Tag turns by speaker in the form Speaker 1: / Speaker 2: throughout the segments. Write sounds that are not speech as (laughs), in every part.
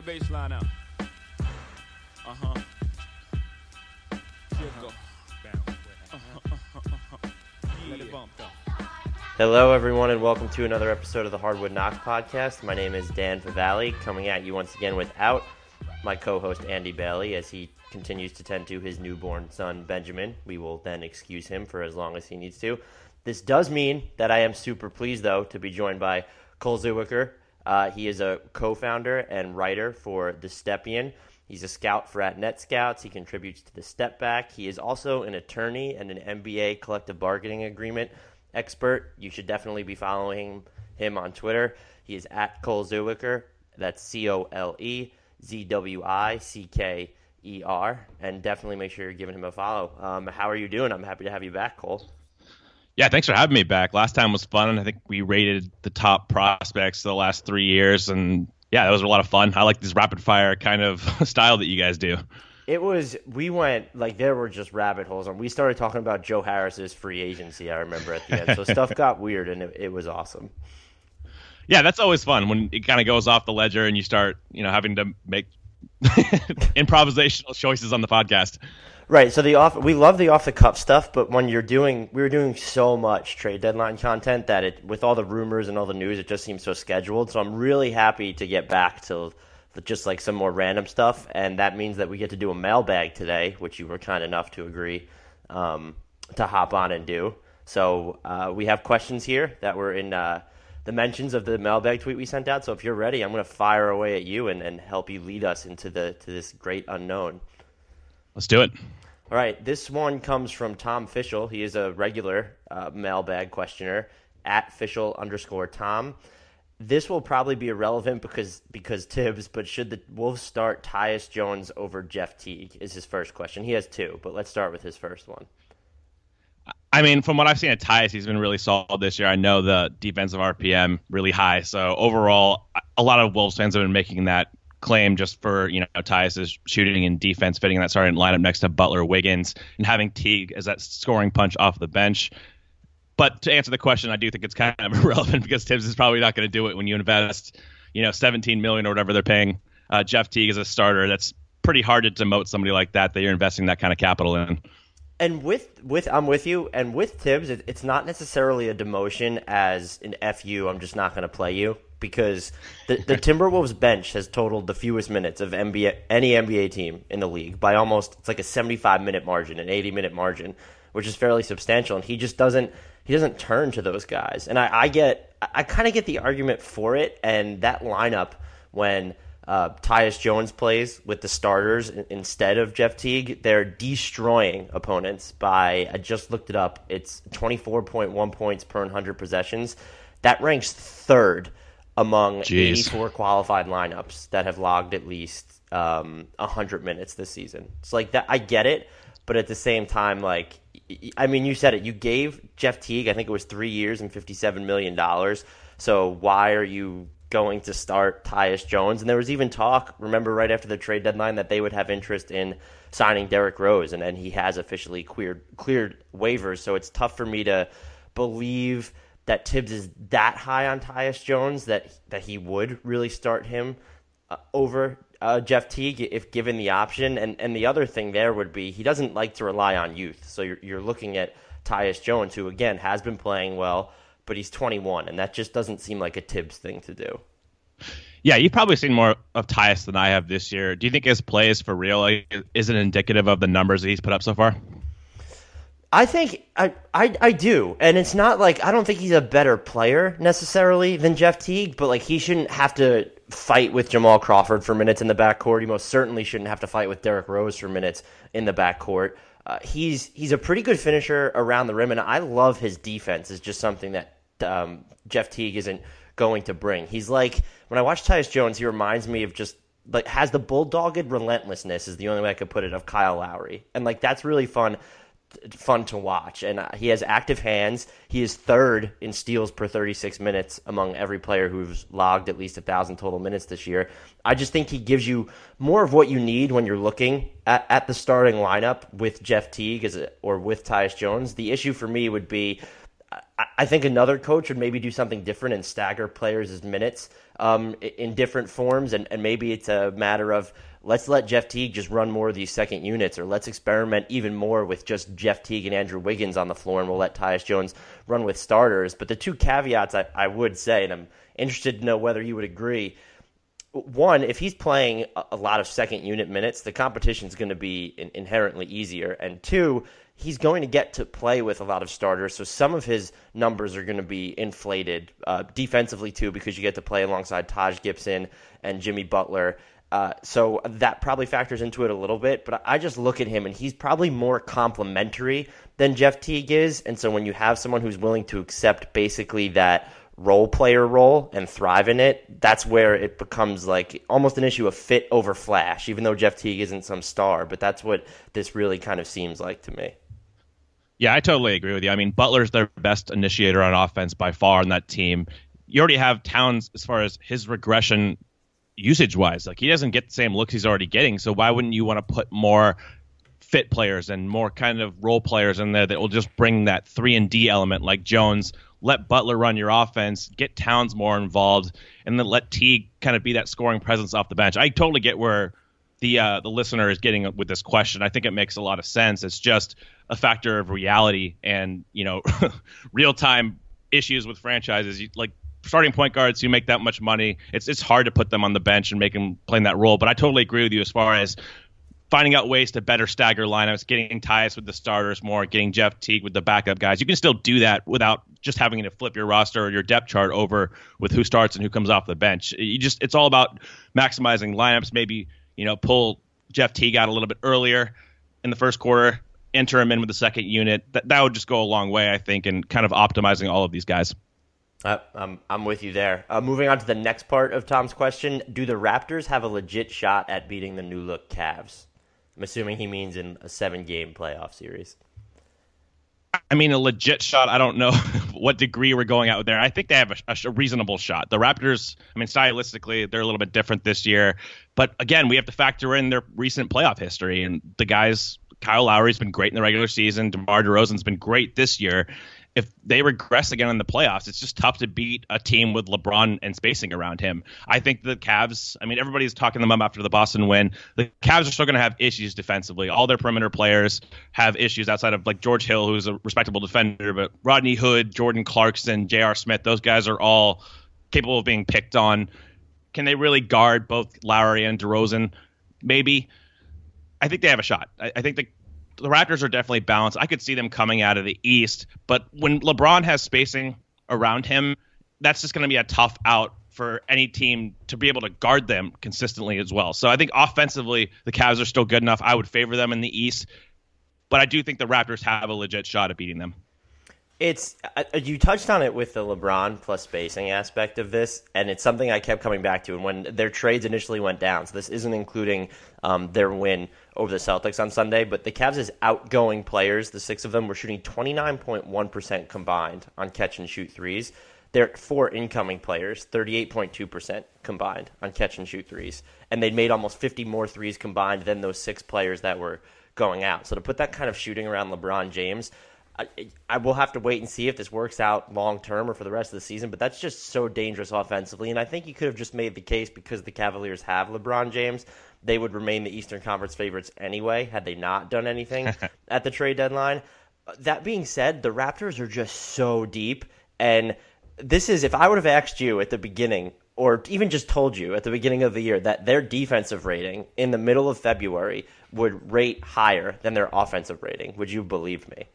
Speaker 1: The bass line out. Uh huh. Go. Let it bump.
Speaker 2: Hello, everyone, and welcome to another episode of the Hardwood Knocks podcast. My name is Dan Favale, coming at you once again without my co-host Andy Bailey, as he continues to tend to his newborn son Benjamin. We will then excuse him for as long as he needs to. This does mean that I am super pleased, though, to be joined by Cole Zwicker. Uh, he is a co-founder and writer for The Stepien. He's a scout for at Net Scouts. He contributes to the Step Back. He is also an attorney and an NBA collective bargaining agreement expert. You should definitely be following him on Twitter. He is at Cole Zwicker. That's C O L E Z W I C K E R. And definitely make sure you're giving him a follow. Um, how are you doing? I'm happy to have you back, Cole.
Speaker 3: Yeah, thanks for having me back. Last time was fun. I think we rated the top prospects the last three years, and yeah, that was a lot of fun. I like this rapid fire kind of (laughs) style that you guys do.
Speaker 2: It was we went like there were just rabbit holes, and we started talking about Joe Harris's free agency. I remember at the end, so stuff got weird, and it, it was awesome.
Speaker 3: Yeah, that's always fun when it kind of goes off the ledger and you start, you know, having to make (laughs) improvisational choices on the podcast.
Speaker 2: Right. So the off we love the off the cuff stuff, but when you're doing we were doing so much trade deadline content that it with all the rumors and all the news, it just seems so scheduled. So I'm really happy to get back to just like some more random stuff, and that means that we get to do a mailbag today, which you were kind enough to agree um, to hop on and do. So uh, we have questions here that were in uh, the mentions of the mailbag tweet we sent out. So if you're ready, I'm going to fire away at you and, and help you lead us into the to this great unknown.
Speaker 3: Let's do it.
Speaker 2: All right, this one comes from Tom Fischel. He is a regular uh, mailbag questioner at Fischel underscore Tom. This will probably be irrelevant because because Tibbs, but should the Wolves start Tyus Jones over Jeff Teague? Is his first question. He has two, but let's start with his first one.
Speaker 3: I mean, from what I've seen at Tyus, he's been really solid this year. I know the defensive RPM really high, so overall, a lot of Wolves fans have been making that claim just for you know Tyus' shooting and defense fitting in that starting lineup next to Butler, Wiggins, and having Teague as that scoring punch off the bench. But to answer the question, I do think it's kind of (laughs) irrelevant because Tibbs is probably not going to do it when you invest, you know, 17 million or whatever they're paying uh, Jeff Teague as a starter. That's pretty hard to demote somebody like that that you're investing that kind of capital in.
Speaker 2: And with with I'm with you, and with Tibbs, it, it's not necessarily a demotion as an fu. I'm just not going to play you because the, the (laughs) Timberwolves bench has totaled the fewest minutes of NBA any NBA team in the league by almost it's like a 75 minute margin, an 80 minute margin, which is fairly substantial. And he just doesn't he doesn't turn to those guys. And I, I get I kind of get the argument for it. And that lineup when uh, Tyus Jones plays with the starters instead of Jeff Teague, they're destroying opponents by I just looked it up. It's 24.1 points per 100 possessions. That ranks third among Jeez. 84 qualified lineups that have logged at least um, 100 minutes this season. It's like that. I get it, but at the same time, like, I mean, you said it. You gave Jeff Teague, I think it was three years and 57 million dollars. So why are you going to start Tyus Jones? And there was even talk. Remember, right after the trade deadline, that they would have interest in signing Derrick Rose, and then he has officially cleared cleared waivers. So it's tough for me to believe that Tibbs is that high on Tyus Jones that that he would really start him uh, over uh, Jeff Teague if given the option. And and the other thing there would be he doesn't like to rely on youth. So you're you're looking at Tyus Jones, who again has been playing well, but he's 21, and that just doesn't seem like a Tibbs thing to do.
Speaker 3: Yeah, you've probably seen more of Tyus than I have this year. Do you think his play is for real? Is it indicative of the numbers that he's put up so far?
Speaker 2: I think I, I I do, and it's not like I don't think he's a better player necessarily than Jeff Teague, but like he shouldn't have to fight with Jamal Crawford for minutes in the backcourt. He most certainly shouldn't have to fight with Derrick Rose for minutes in the backcourt. Uh, he's he's a pretty good finisher around the rim, and I love his defense. Is just something that um, Jeff Teague isn't going to bring. He's like when I watch Tyus Jones, he reminds me of just like has the bulldogged relentlessness is the only way I could put it of Kyle Lowry, and like that's really fun fun to watch. And uh, he has active hands. He is third in steals per 36 minutes among every player who's logged at least a thousand total minutes this year. I just think he gives you more of what you need when you're looking at, at the starting lineup with Jeff Teague a, or with Tyus Jones. The issue for me would be. I think another coach would maybe do something different and stagger players' minutes um, in different forms, and, and maybe it's a matter of let's let Jeff Teague just run more of these second units, or let's experiment even more with just Jeff Teague and Andrew Wiggins on the floor, and we'll let Tyus Jones run with starters. But the two caveats I, I would say, and I'm interested to know whether you would agree. One, if he's playing a lot of second unit minutes, the competition is going to be inherently easier. And two, he's going to get to play with a lot of starters, so some of his numbers are going to be inflated uh, defensively too, because you get to play alongside Taj Gibson and Jimmy Butler. Uh, so that probably factors into it a little bit, but I just look at him and he's probably more complimentary than Jeff Teague is. And so when you have someone who's willing to accept basically that role player role and thrive in it, that's where it becomes like almost an issue of fit over flash, even though Jeff Teague isn't some star. But that's what this really kind of seems like to me.
Speaker 3: Yeah, I totally agree with you. I mean, Butler's their best initiator on offense by far on that team. You already have Towns as far as his regression usage wise. Like he doesn't get the same looks he's already getting. So why wouldn't you want to put more fit players and more kind of role players in there that will just bring that three and D element like Jones? Let Butler run your offense, get Towns more involved, and then let Teague kind of be that scoring presence off the bench. I totally get where the uh, the listener is getting with this question. I think it makes a lot of sense. It's just a factor of reality and you know (laughs) real time issues with franchises. You, like starting point guards who make that much money, it's it's hard to put them on the bench and make them playing that role. But I totally agree with you as far as finding out ways to better stagger lineups, getting Tyus with the starters more, getting Jeff Teague with the backup guys. You can still do that without just having to flip your roster or your depth chart over with who starts and who comes off the bench. You just it's all about maximizing lineups. Maybe you know pull Jeff Teague out a little bit earlier in the first quarter, enter him in with the second unit. That that would just go a long way, I think, in kind of optimizing all of these guys.
Speaker 2: Uh, I'm I'm with you there. Uh, moving on to the next part of Tom's question: Do the Raptors have a legit shot at beating the new look Cavs? I'm assuming he means in a seven game playoff series.
Speaker 3: I mean, a legit shot. I don't know (laughs) what degree we're going out there. I think they have a, a, reasonable shot. The Raptors, I mean, stylistically, they're a little bit different this year. But again, we have to factor in their recent playoff history. And the guys, Kyle Lowry's been great in the regular season. DeMar DeRozan's been great this year if they regress again in the playoffs, it's just tough to beat a team with LeBron and spacing around him. I think the Cavs, I mean, everybody's talking them up after the Boston win. The Cavs are still going to have issues defensively. All their perimeter players have issues outside of like George Hill, who's a respectable defender, but Rodney Hood, Jordan Clarkson, J.R. Smith, those guys are all capable of being picked on. Can they really guard both Lowry and DeRozan? Maybe. I think they have a shot. I, I think the the Raptors are definitely balanced. I could see them coming out of the East, but when LeBron has spacing around him, that's just going to be a tough out for any team to be able to guard them consistently as well. So I think offensively, the Cavs are still good enough. I would favor them in the East, but I do think the Raptors have a legit shot at beating them.
Speaker 2: It's uh, you touched on it with the LeBron plus spacing aspect of this, and it's something I kept coming back to. And when their trades initially went down, so this isn't including um, their win over the Celtics on Sunday, but the Cavs' outgoing players, the six of them, were shooting 29.1% combined on catch and shoot threes. Their four incoming players, 38.2% combined on catch and shoot threes. And they'd made almost 50 more threes combined than those six players that were going out. So to put that kind of shooting around LeBron James, I, I will have to wait and see if this works out long term or for the rest of the season. But that's just so dangerous offensively, and I think you could have just made the case because the Cavaliers have LeBron James, they would remain the Eastern Conference favorites anyway had they not done anything (laughs) at the trade deadline. That being said, the Raptors are just so deep, and this is if I would have asked you at the beginning or even just told you at the beginning of the year that their defensive rating in the middle of February would rate higher than their offensive rating, would you believe me?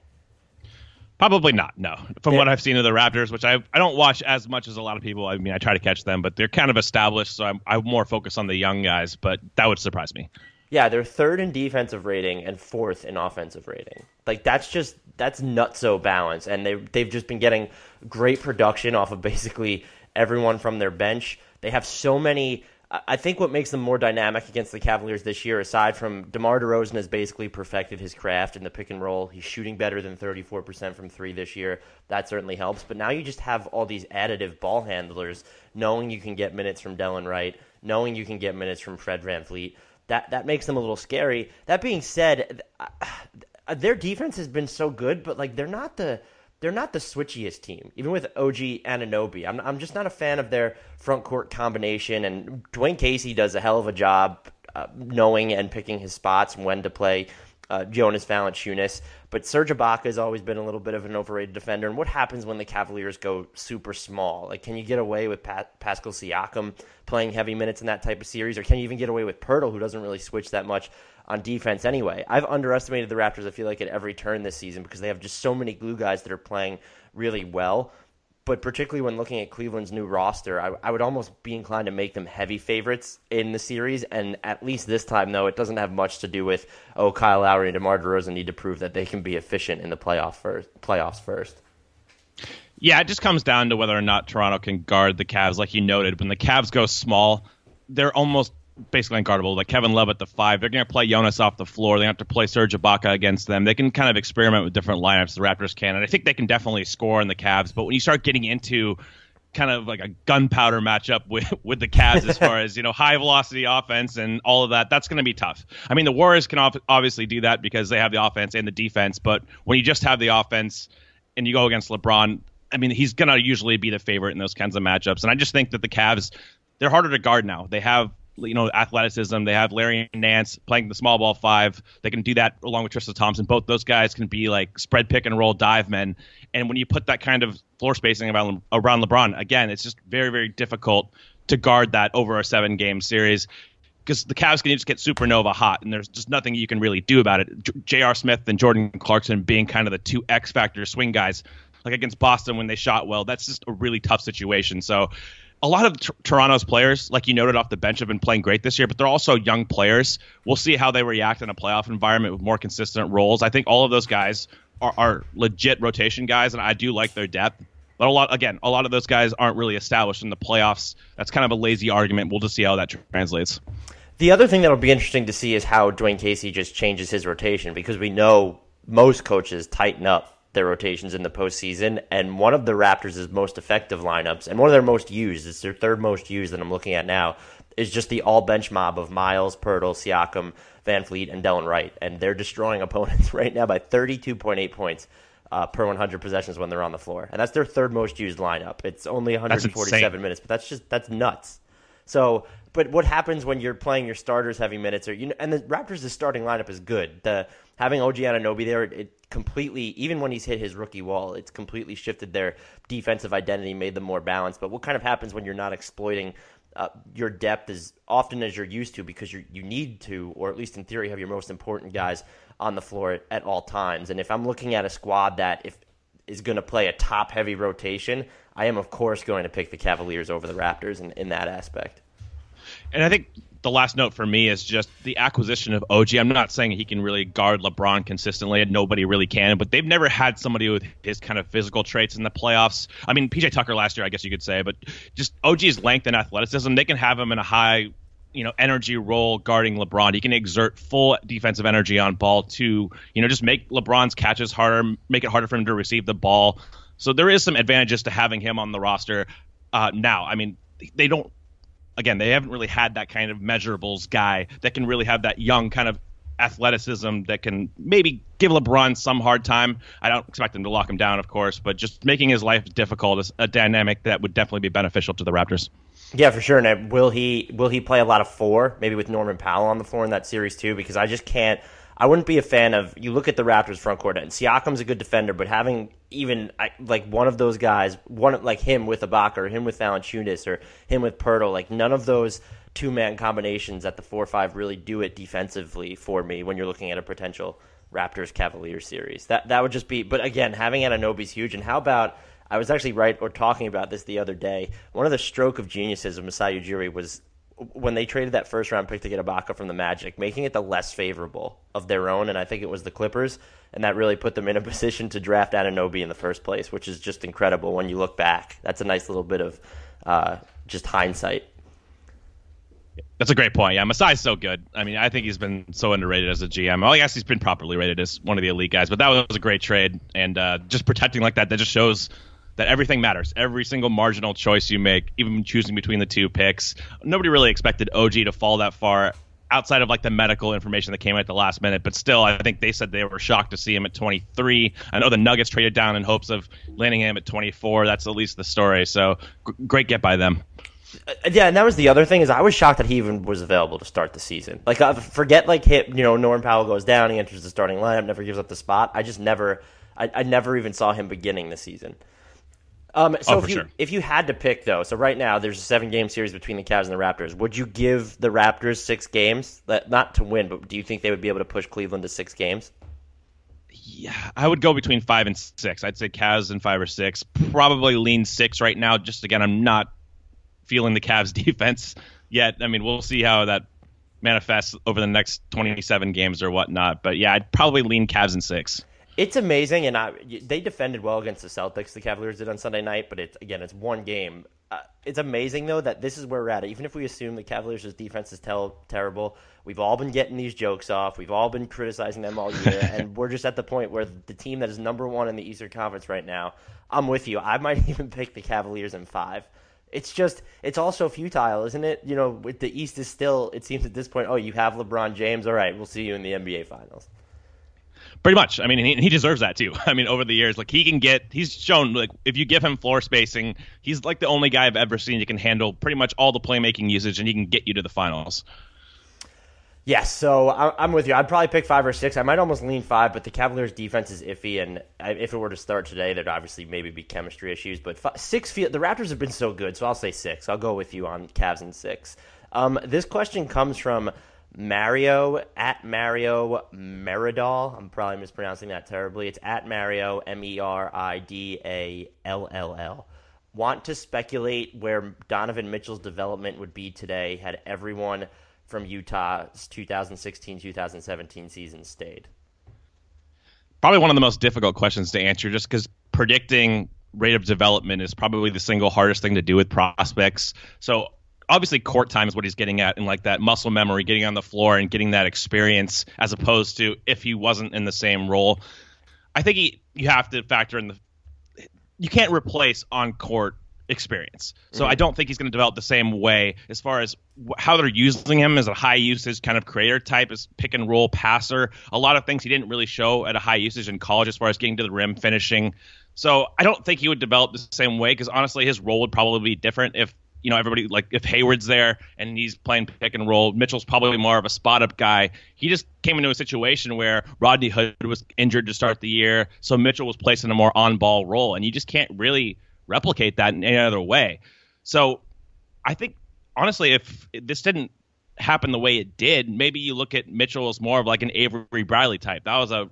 Speaker 3: Probably not. No, from yeah. what I've seen of the Raptors, which I I don't watch as much as a lot of people. I mean, I try to catch them, but they're kind of established, so I'm I'm more focused on the young guys. But that would surprise me.
Speaker 2: Yeah, they're third in defensive rating and fourth in offensive rating. Like that's just that's nuts. So balanced, and they they've just been getting great production off of basically everyone from their bench. They have so many. I think what makes them more dynamic against the Cavaliers this year, aside from DeMar DeRozan has basically perfected his craft in the pick and roll. He's shooting better than 34% from three this year. That certainly helps. But now you just have all these additive ball handlers, knowing you can get minutes from Delon Wright, knowing you can get minutes from Fred Van. That, that makes them a little scary. That being said, uh, their defense has been so good, but like they're not the they're not the switchiest team. Even with OG Anunoby, I'm I'm just not a fan of their front court combination. And Dwayne Casey does a hell of a job uh, knowing and picking his spots and when to play uh, Jonas Valanciunas. But Serge Ibaka has always been a little bit of an overrated defender. And what happens when the Cavaliers go super small? Like, can you get away with Pat, Pascal Siakam playing heavy minutes in that type of series, or can you even get away with Poeltl, who doesn't really switch that much? on defense anyway. I've underestimated the Raptors, I feel like, at every turn this season because they have just so many glue guys that are playing really well. But particularly when looking at Cleveland's new roster, I, I would almost be inclined to make them heavy favorites in the series. And at least this time, though, it doesn't have much to do with, oh, Kyle Lowry and DeMar DeRozan need to prove that they can be efficient in the playoff first, playoffs first.
Speaker 3: Yeah, it just comes down to whether or not Toronto can guard the Cavs. Like you noted, when the Cavs go small, they're almost basically unguardable. Like Kevin Love at the five, they're going to play Jonas off the floor. They have to play Serge Ibaka against them. They can kind of experiment with different lineups. The Raptors can, and I think they can definitely score in the Cavs. But when you start getting into kind of like a gunpowder matchup with (laughs) with the Cavs as far as you know high velocity offense and all of that. That's going to be tough. I mean, the Warriors can obviously do that because they have the offense and the defense. But when you just have the offense and you go against LeBron, I mean, he's going to usually be the favorite in those kinds of matchups. And I just think that the Cavs they're harder to guard now. They have you know athleticism. They have Larry Nance playing the small ball five. They can do that along with Tristan Thompson. Both those guys can be like spread pick and roll dive men. And when you put that kind of floor spacing around around LeBron, again, it's just very very difficult to guard that over a seven game series because the Cavs can just get supernova hot, and there's just nothing you can really do about it. J.R. Smith and Jordan Clarkson being kind of the two X factor swing guys, like against Boston when they shot well, that's just a really tough situation. So a lot of t- Toronto's players, like you noted off the bench, have been playing great this year, but they're also young players. We'll see how they react in a playoff environment with more consistent roles. I think all of those guys are, are legit rotation guys, and I do like their depth. But a lot, again, a lot of those guys aren't really established in the playoffs. That's kind of a lazy argument. We'll just see how that translates.
Speaker 2: The other thing that'll be interesting to see is how Dwayne Casey just changes his rotation because we know most coaches tighten up their rotations in the postseason. And one of the Raptors' most effective lineups, and one of their most used, it's their third most used that I'm looking at now, is just the all bench mob of Miles, Poeltl, Siakam, VanVleet, and Delon Wright. And they're destroying (laughs) opponents right now by 32.8 points. Uh, per 100 possessions when they're on the floor, and that's their third most used lineup. It's only 147 minutes, but that's just that's nuts. So, but what happens when you're playing your starters heavy minutes, or you know, and the Raptors' starting lineup is good. The having OG Anunoby there, it completely, even when he's hit his rookie wall, it's completely shifted their defensive identity, made them more balanced. But what kind of happens when you're not exploiting uh, your depth as often as you're used to because you you need to, or at least in theory, have your most important guys on the floor at, at all times. And if I'm looking at a squad that if is going to play a top heavy rotation, I am of course going to pick the Cavaliers over the Raptors in, in that aspect.
Speaker 3: And I think the last note for me is just the acquisition of OG. I'm not saying he can really guard LeBron consistently, and nobody really can, but they've never had somebody with his kind of physical traits in the playoffs. I mean, PJ Tucker last year, I guess you could say, but just OG's length and athleticism, they can have him in a high you know energy role guarding LeBron. He can exert full defensive energy on ball to you know just make LeBron's catches harder, make it harder for him to receive the ball. So there is some advantages to having him on the roster uh, now. I mean, they don't again, they haven't really had that kind of measurables guy that can really have that young kind of athleticism that can maybe give LeBron some hard time. I don't expect him to lock him down, of course, but just making his life difficult is a dynamic that would definitely be beneficial to the Raptors.
Speaker 2: Yeah, for sure. And uh, will he will he play a lot of four, maybe with Norman Powell on the floor in that series too? Because I just can't. I wouldn't be a fan of. You look at the Raptors front court, and Siakam's a good defender, but having even like one of those guys, one like him with Ibaka, or him with Valanciunas, or him with Poeltl, like none of those two man combinations at the four five really do it defensively for me when you're looking at a potential Raptors Cavaliers series. That that would just be. But again, having Anunoby's huge. And how about I was actually right or talking about this the other day. One of the stroke of geniuses of Masai Ujiri was when they traded that first round pick to get Ibaka from the Magic, making it the less favorable of their own, and I think it was the Clippers, and that really put them in a (laughs) position to draft Anunoby in the first place, which is just incredible when you look back. That's a nice little bit of uh, just hindsight.
Speaker 3: That's a great point. Yeah, Masai's so good. I mean, I think he's been so underrated as a GM. Well, guess he's been properly rated as one of the elite guys, but that was a great trade. And uh, just protecting like that, that just shows that everything matters. Every single marginal choice you make, even choosing between the two picks. Nobody really expected OG to fall that far outside of like the medical information that came at the last minute. But still, I think they said they were shocked to see him at 23. I know the Nuggets traded down in hopes of landing him at 24. That's at least the story. So great get by them.
Speaker 2: Uh, yeah, and that was the other thing is I was shocked that he even was available to start the season. Like, uh, forget like hit, you know, Norm Powell goes down, he enters the starting lineup, never gives up the spot. I just never, I, I never even saw him beginning the season. Um, so
Speaker 3: Oh,
Speaker 2: if you
Speaker 3: sure.
Speaker 2: if you had to pick though, so right now there's a seven game series between the Cavs and the Raptors. Would you give the Raptors six games? That not to win, but do you think they would be able to push Cleveland to six games?
Speaker 3: Yeah, I would go between five and six. I'd say Cavs and five or six. Probably lean six right now. Just again, I'm not feeling the Cavs (laughs) defense yet. I mean, we'll see how that manifests over the next 27 games or whatnot. But yeah, I'd probably lean Cavs and six.
Speaker 2: It's amazing, and I, they defended well against the Celtics. The Cavaliers did on Sunday night, but it's again, it's one game. Uh, it's amazing though that this is where we're at. Even if we assume the Cavaliers' defense is tel- terrible, we've all been getting these jokes off. We've all been criticizing them all year, (laughs) and we're just at the point where the team that is number one in the Eastern Conference right now. I'm with you. I might (laughs) even pick the Cavaliers in five. It's just, it's also futile, isn't it? You know, with the East is still, it seems at this point, oh, you have LeBron James. All right, we'll see you in the NBA Finals.
Speaker 3: Pretty much. I mean, he, he deserves that too. (laughs) I mean, over the years, like he can get, he's shown like if you give him floor spacing, he's like the only guy I've ever seen that can handle pretty much all the playmaking usage, and he can get you to the finals.
Speaker 2: Yes, so I'm with you. I'd probably pick five or six. I might almost lean five, but the Cavaliers' defense is iffy, and if it were to start today, there'd obviously maybe be chemistry issues. But fi six, the Raptors have been so good, so I'll say six. I'll go with you on Cavs and six. Um, this question comes from Mario at Mario Meridal. I'm probably mispronouncing that terribly. It's at Mario M E R I D A L L L. Want to speculate where Donovan Mitchell's development would be today had everyone from Utah's 2016-2017 season stayed.
Speaker 3: probably one of the most difficult questions to answer just because predicting rate of development is probably the single hardest thing to do with prospects. So obviously court time is what he's getting at and like that muscle memory, getting on the floor and getting that experience as opposed to if he wasn't in the same role. I think he, you have to factor in the you can't replace on court experience. So mm-hmm. I don't think he's going to develop the same way as far as how they're using him as a high usage kind of creator type, as pick and roll passer. A lot of things he didn't really show at a high usage in college as far as getting to the rim, finishing. So I don't think he would develop the same way because honestly, his role would probably be different if you know everybody like if Hayward's there and he's playing pick and roll. Mitchell's probably more of a spot up guy. He just came into a situation where Rodney Hood was injured to start the year, so Mitchell was placed in a more on ball role, and you just can't really replicate that in any other way. So I think honestly, if this didn't happen the way it did, maybe you look at Mitchell as more of like an Avery Bradley type. That was a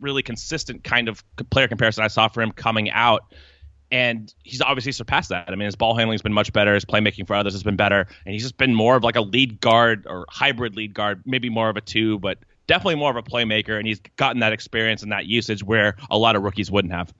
Speaker 3: really consistent kind of player comparison I saw for him coming out. And he's obviously surpassed that. I mean, his ball handling's been much better. His playmaking for others has been better. And he's just been more of like a lead guard or hybrid lead guard, maybe more of a two, but definitely more of a playmaker. And he's gotten that experience and that usage where a lot of rookies wouldn't have.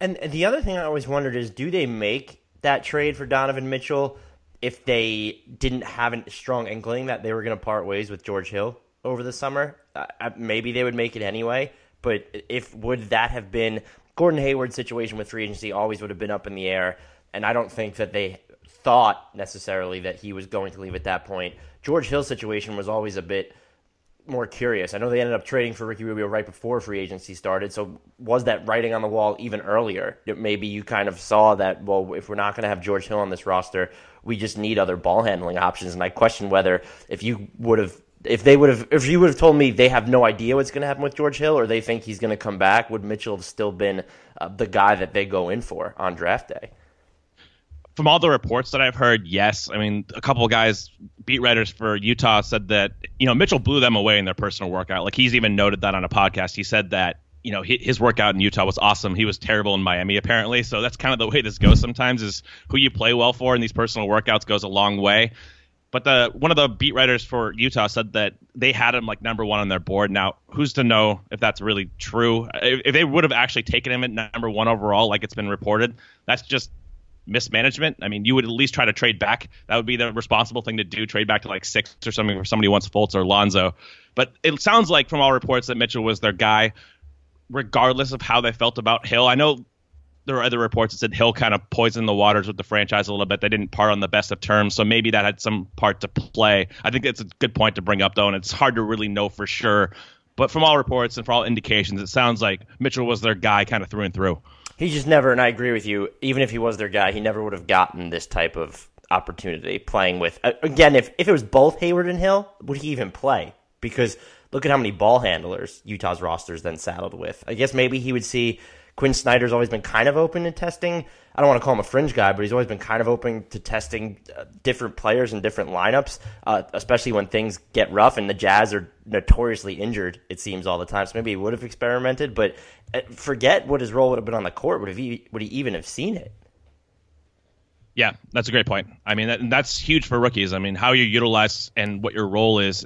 Speaker 2: And the other thing I always wondered is, do they make that trade for Donovan Mitchell if they didn't have a strong inkling that they were going to part ways with George Hill over the summer? Uh, maybe they would make it anyway. But if would that have been Gordon Hayward's situation with free agency always would have been up in the air, and I don't think that they thought necessarily that he was going to leave at that point. George Hill's situation was always a bit more curious. I know they ended up trading for Ricky Rubio right before free agency started. So was that writing on the wall even earlier? Maybe you kind of saw that. Well, if we're not going to have George Hill on this roster, we just need other ball handling options. And I question whether if you would have. If they would have, if you would have told me they have no idea what's going to happen with George Hill, or they think he's going to come back, would Mitchell have still been uh, the guy that they go in for on draft day?
Speaker 3: from all the reports that I've heard, yes. I mean, a couple of guys, beat writers for Utah, said that you know Mitchell blew them away in their personal workout. Like he's even noted that on a podcast. He said that you know his workout in Utah was awesome. He was terrible in Miami apparently. So that's kind of the way this goes. Sometimes is who you play well for in these personal workouts goes a long way. But the one of the beat writers for Utah said that they had him like number one on their board. Now, who's to know if that's really true? If, if they would have actually taken him at number one overall, like it's been reported, that's just mismanagement. I mean, you would at least try to trade back. That would be the responsible thing to do. Trade back to like six or something for somebody who wants Fultz or Lonzo. But it sounds like from all reports that Mitchell was their guy, regardless of how they felt about Hill. I know there were other reports that said Hill kind of poisoned the waters with the franchise a little bit. They didn't part on the best of terms, so maybe that had some part to play. I think it's a good point to bring up, though, and it's hard to really know for sure. But from all reports and for all indications, it sounds like Mitchell was their guy kind of through and through.
Speaker 2: He just never, and I agree with you. Even if he was their guy, he never would have gotten this type of opportunity playing with. Again, if if it was both Hayward and Hill, would he even play? Because look at how many ball handlers Utah's rosters then saddled with. I guess maybe he would see Quin Snyder's always been kind of open to testing. I don't want to call him a fringe guy, but he's always been kind of open to testing uh, different players and different lineups, uh, especially when things get rough. And the Jazz are notoriously injured, it seems, all the time. So maybe he would have experimented, but uh, forget what his role would have been on the court. Would, have he, would he even have seen it?
Speaker 3: Yeah, that's a great point. I mean, that, that's huge for rookies. I mean, how you utilize and what your role is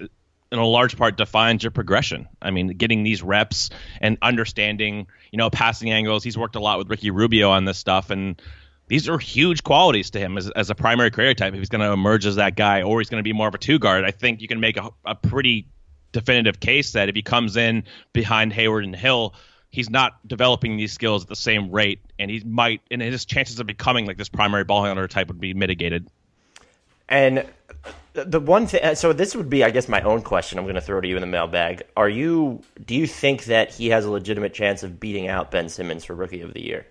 Speaker 3: in a large part defines your progression. I mean, getting these reps and understanding, you know, passing angles. He's worked a lot with Ricky Rubio on this stuff, and these are huge qualities to him as, as a primary career type. If he's going to emerge as that guy, or he's going to be more of a two guard, I think you can make a, a pretty definitive case that if he comes in behind Hayward and Hill, he's not developing these skills at the same rate, and he might, and his chances of becoming like this primary ball handler type would be mitigated.
Speaker 2: And the one thing, uh, so this would be, I guess, my own question. I'm going to throw to you in the mailbag. Are you? Do you think that he has a legitimate chance of beating out Ben Simmons for Rookie of the Year?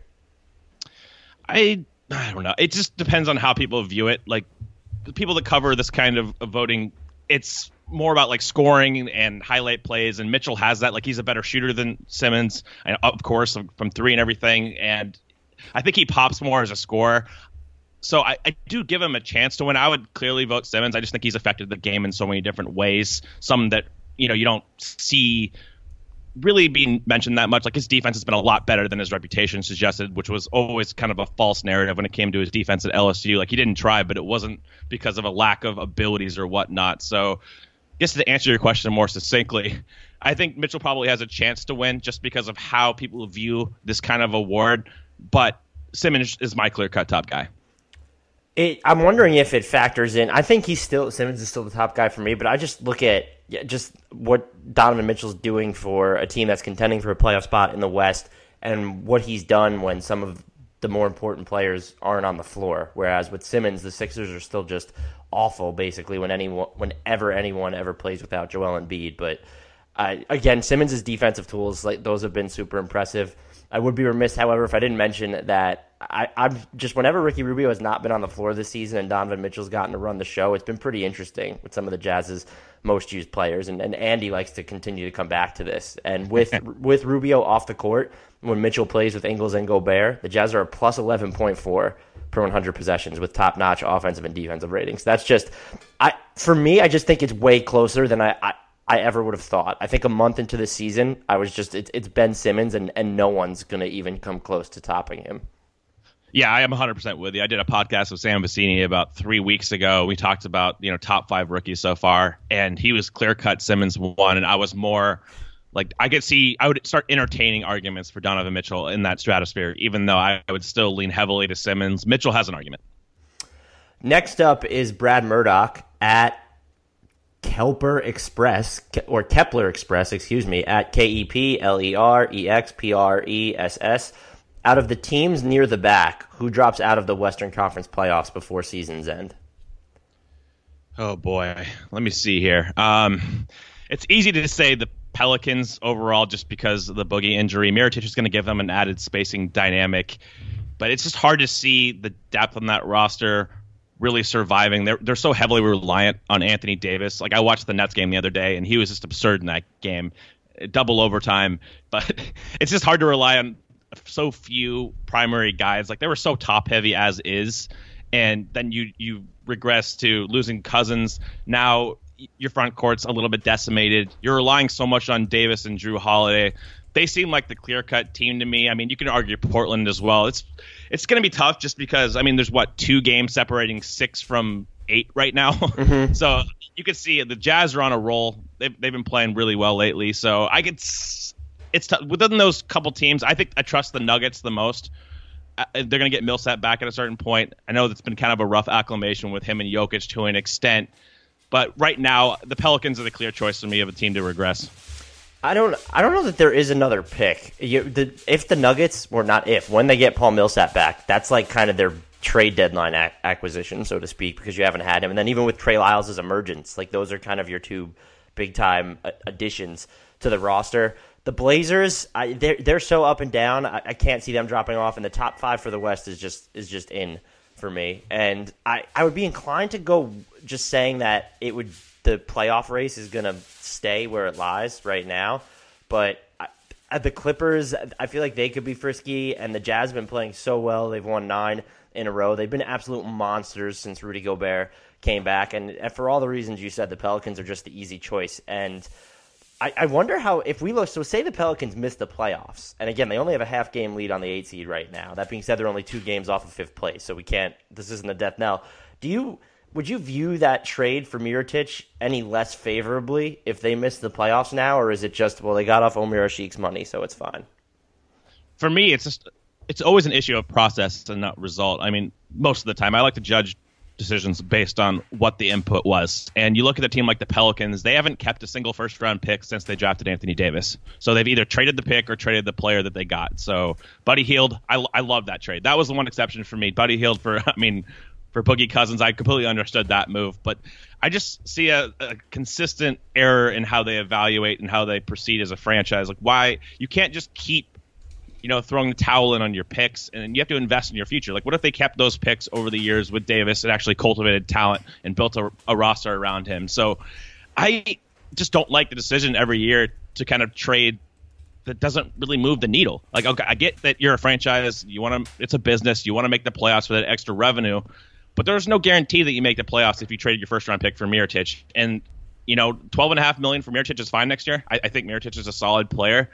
Speaker 3: I I don't know. It just depends on how people view it. Like the people that cover this kind of, of voting, it's more about like scoring and highlight plays. And Mitchell has that. Like he's a better shooter than Simmons, and of course from three and everything. And I think he pops more as a scorer so I, I, do give him a chance to win. I would clearly vote Simmons. I just think he's affected the game in so many different ways. Some that you know you don't see really being mentioned that much. Like his defense has been a lot better than his reputation suggested, which was always kind of a false narrative when it came to his defense at LSU. Like he didn't try, but it wasn't because of a lack of abilities or whatnot. So, guess to answer your question more succinctly, I think Mitchell probably has a chance to win just because of how people view this kind of award. But Simmons is my clear cut top guy.
Speaker 2: It, I'm wondering if it factors in. I think he's still Simmons is still the top guy for me, but I just look at just what Donovan Mitchell's doing for a team that's contending for a playoff spot in the West, and what he's done when some of the more important players aren't on the floor. Whereas with Simmons, the Sixers are still just awful, basically, when anyone, whenever anyone ever plays without Joel Embiid. But uh, again, Simmons' defensive tools, like those, have been super impressive. I would be remiss, however, if I didn't mention that I, I'm just whenever Ricky Rubio has not been on the floor this season and Donovan Mitchell's gotten to run the show, it's been pretty interesting with some of the Jazz's most used players. And, and Andy likes to continue to come back to this. And with (laughs) with Rubio off the court, when Mitchell plays with Ingles and Gobert, the Jazz are a plus eleven point four per 100 possessions with top notch offensive and defensive ratings. That's just, I for me, I just think it's way closer than I, I I ever would have thought. I think a month into the season, I was just it's, it's Ben Simmons, and and no one's gonna even come close to topping him.
Speaker 3: Yeah, I am 100% with you. I did a podcast with Sam Vecenie about three weeks ago. We talked about you know top five rookies so far, and he was clear cut Simmons one, and I was more like I could see I would start entertaining arguments for Donovan Mitchell in that stratosphere, even though I would still lean heavily to Simmons. Mitchell has an argument.
Speaker 2: Next up is Brad Murdoch at Kelper Express or Kepler Express, excuse me, at K E P L E R E X P R E S S. Out of the teams near the back, who drops out of the Western Conference playoffs before season's end?
Speaker 3: Oh boy, let me see here. Um, it's easy to say the Pelicans overall, just because of the boogie injury. Mirotic is going to give them an added spacing dynamic, but it's just hard to see the depth on that roster really surviving. They're they're so heavily reliant on Anthony Davis. Like I watched the Nets game the other day, and he was just absurd in that game, double overtime. But (laughs) it's just hard to rely on so few primary guys. Like they were so top heavy as is, and then you you regress to losing Cousins. Now your front court's a little bit decimated. You're relying so much on Davis and Jrue Holiday. They seem like the clear cut team to me. I mean, you can argue Portland as well. It's it's going to be tough just because I mean, there's what two games separating six from eight right now, (laughs) mm-hmm. so you can see the Jazz are on a roll. They've they've been playing really well lately, so I could. It's tough. within those couple teams. I think I trust the Nuggets the most. uh, they're going to get Millsap back at a certain point. I know that's been kind of a rough acclimation with him and Jokic to an extent, but right now the Pelicans are the clear choice for me of a team to regress.
Speaker 2: I don't. I don't know that there is another pick. You, the, if the Nuggets, or not if, when they get Paul Millsap back, that's like kind of their trade deadline ac- acquisition, so to speak, because you haven't had him. And then even with Trey Lyles' emergence, like those are kind of your two big time uh, additions to the roster. The Blazers, I, they're they're so up and down. I, I can't see them dropping off. And the top five for the West is just is just in for me. And I, I would be inclined to go just saying that it would the playoff race is going to stay where it lies right now. But I, uh, the Clippers, I feel like they could be frisky, and the Jazz have been playing so well. They've won nine in a row. They've been absolute monsters since Rudy Gobert came back, and, and for all the reasons you said, the Pelicans are just the easy choice. And I, I wonder how if we look. So say the Pelicans miss the playoffs, and again they only have a half game lead on the eight seed right now. That being said, they're only two games off of fifth place, so we can't. This isn't a death knell. Do you? Would you view that trade for Mirotic any less favorably if they miss the playoffs now, or is it just well they got off Omer Asik's money, so it's fine?
Speaker 3: For me, it's just it's always an issue of process and not result. I mean, most of the time, I like to judge decisions based on what the input was. And you look at a team like the Pelicans, they haven't kept a single first round pick since they drafted Anthony Davis. So they've either traded the pick or traded the player that they got. So Buddy Hield, I, I love that trade. That was the one exception for me. Buddy Hield for, (laughs) I mean, for Boogie Cousins, I completely understood that move. But I just see a, a, consistent error in how they evaluate and how they proceed as a franchise. Like, why you can't just keep you know, throwing the towel in on your picks, and you have to invest in your future. Like, what if they kept those picks over the years with Davis and actually cultivated talent and built a, a roster around him? So, I just don't like the decision every year to kind of trade that doesn't really move the needle. Like, okay, I get that you're a franchise, you want to, it's a business, you want to make the playoffs for that extra revenue, but there's no guarantee that you make the playoffs if you traded your first round pick for Mirotic. And you know, twelve and a half million for Mirotic is fine next year. I, I think Mirotic is a solid player,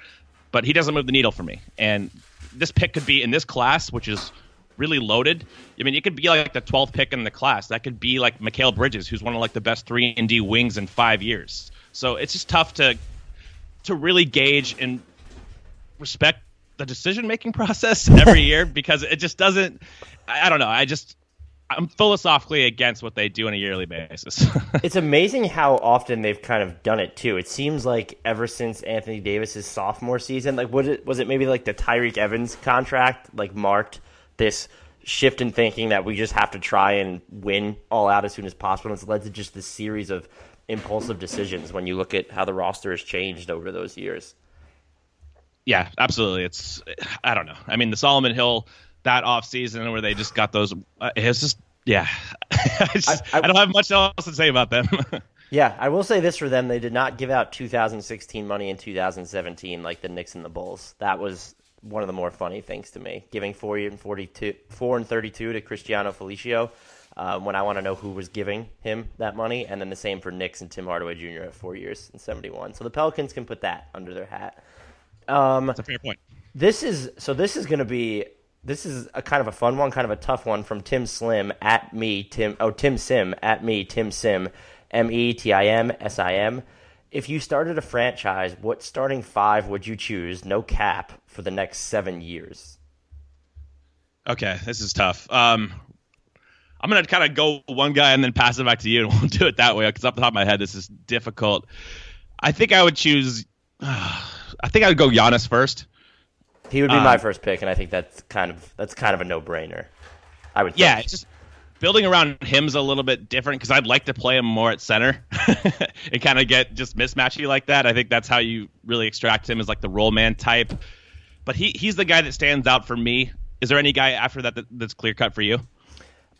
Speaker 3: but he doesn't move the needle for me. And this pick could be in this class, which is really loaded. I mean, it could be like the 12th pick in the class. That could be like Mikal Bridges, who's one of like the best three and D wings in five years. So it's just tough to to really gauge and respect the decision making (laughs) process every year because it just doesn't. I, I don't know. I just I'm philosophically against what they do on a yearly basis. (laughs)
Speaker 2: it's amazing how often they've kind of done it too. It seems like ever since Anthony Davis's sophomore season, like was it was it maybe like the Tyreke Evans contract like marked this shift in thinking that we just have to try and win all out as soon as possible. And it's led to just this series of impulsive decisions when you look at how the roster has changed over those years.
Speaker 3: Yeah, absolutely. It's I don't know. I mean, the Solomon Hill that off season where they just got those. Uh, it's just yeah. (laughs) I, just, I, I, I, don't have much else to say about them. (laughs)
Speaker 2: yeah, I will say this for them: they did not give out 2016 money in 2017 like the Knicks and the Bulls. That was one of the more funny things to me, giving four and 42, four and 32 to Cristiano Felicio. Uh, when I want to know who was giving him that money, and then the same for Knicks and Tim Hardaway Jr. at four years and 71. So the Pelicans can put that under their hat.
Speaker 3: Um, That's a fair point.
Speaker 2: This is so. This is going to be this is a kind of a fun one, kind of a tough one from Tim Slim at me, Tim. Oh, Tim Sim at me, Tim Sim, M E T I M S I M. If you started a franchise, what starting five would you choose? No cap for the next seven years.
Speaker 3: Okay, this is tough. Um, I'm gonna kind of go one guy and then pass it back to you, and (laughs) we'll do it that way because off the top of my head, this is difficult. I think I would choose. Uh, (sighs) I think I would go Giannis first.
Speaker 2: He would be um, my first pick, and I think that's kind of that's kind of a no brainer. I would.
Speaker 3: Yeah, just building around him's a little bit different because I'd like to play him more at center (laughs) and kind of get just mismatchy like that. I think that's how you really extract him as like the roll man type. But he he's the guy that stands out for me. Is there any guy after that, that that's clear cut for you?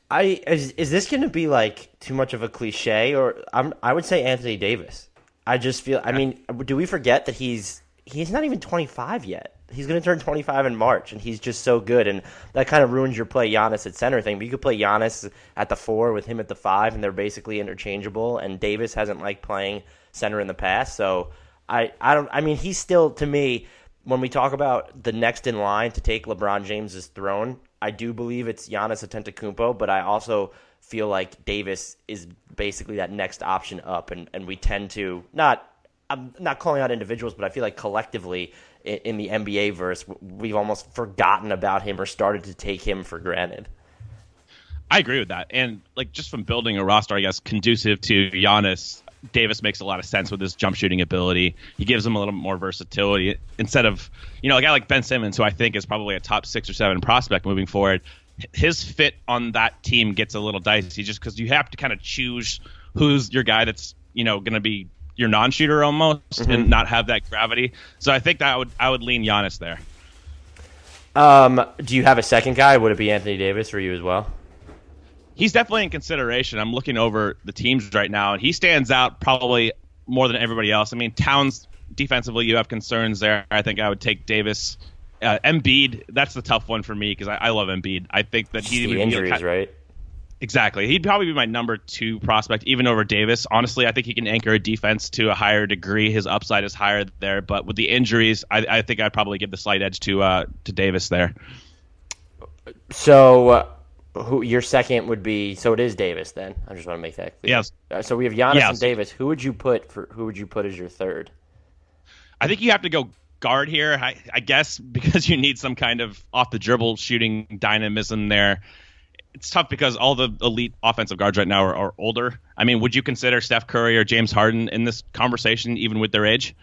Speaker 2: I is, is this going to be like too much of a cliche, or I'm, I would say Anthony Davis. I just feel. I mean, do we forget that he's he's not even 25 yet? He's going to turn 25 in March, and he's just so good. And that kind of ruins your play Giannis at center thing. But you could play Giannis at the four with him at the five, and they're basically interchangeable. And Davis hasn't liked playing center in the past, so I I don't. I mean, he's still to me when we talk about the next in line to take LeBron James's throne. I do believe it's Giannis Antetokounmpo, but I also feel like Davis is basically that next option up, and, and we tend to not I'm not calling out individuals, but I feel like collectively in, the NBA verse, we've almost forgotten about him or started to take him for granted.
Speaker 3: I agree with that. And like just from building a roster, I guess conducive to Giannis, Davis makes a lot of sense with his jump shooting ability. He gives him a little more versatility instead of you know a guy like Ben Simmons, who I think is probably a top six or seven prospect moving forward. His fit on that team gets a little dicey just because you have to kind of choose who's your guy that's you know going to be your non-shooter almost mm-hmm. and not have that gravity. So I think that I would I would lean Giannis there.
Speaker 2: Um, do you have a second guy? Would it be Anthony Davis for you as well?
Speaker 3: he's definitely in consideration. I'm looking over the teams right now, and he stands out probably more than everybody else. I mean, Towns defensively, you have concerns there. I think I would take Davis. Uh, Embiid, that's the tough one for me because I, I, love Embiid. I think that he
Speaker 2: the injuries, right?
Speaker 3: Exactly. He'd probably be my number two prospect, even over Davis. Honestly, I think he can anchor a defense to a higher degree. His upside is higher there, but with the injuries, I, I think I'd probably give the slight edge to uh, to Davis there.
Speaker 2: So. Uh, who your second would be? So it is Davis. Then I just want to make that clear.
Speaker 3: Yes.
Speaker 2: Uh, so we have Giannis yes. and Davis. Who would you put for? Who would you put as your third?
Speaker 3: I think you have to go guard here. I, I guess (laughs) because you need some kind of off the dribble shooting dynamism there. It's tough because all the elite offensive guards right now are, are older. I mean, would you consider Steph Curry or James Harden in this conversation, even with their age?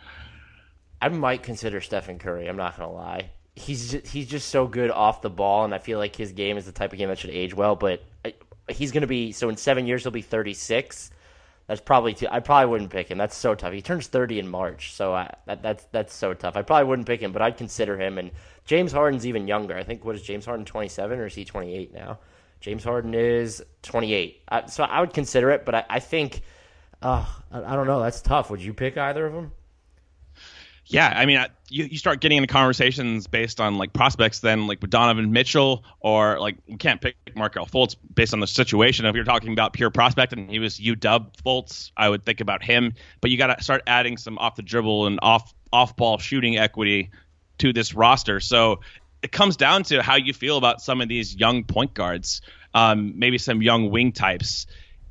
Speaker 2: I might consider Stephen Curry. I'm not gonna lie he's just, he's just so good off the ball, and I feel like his game is the type of game that should age well. But uh, he's going to be so in seven years he'll be 36. That's probably too. I probably wouldn't pick him. That's so tough. He turns 30 in March, so I, that, that's that's so tough. I probably wouldn't pick him, but I'd consider him. And James Harden's even younger. I think what is James Harden 27 or is he 28 now? James Harden is 28. I, so I would consider it, but I, I think. Uh, I, I don't know. That's tough. Would you pick either of them?
Speaker 3: Yeah, I mean, you, you start getting into conversations based on like prospects, then like with Donovan Mitchell, or like we can't pick Markelle Fultz based on the situation. If you're talking about pure prospect and he was UW Fultz, I would think about him. But you got to start adding some off the dribble and off off ball shooting equity to this roster. So it comes down to how you feel about some of these young point guards, um, maybe some young wing types.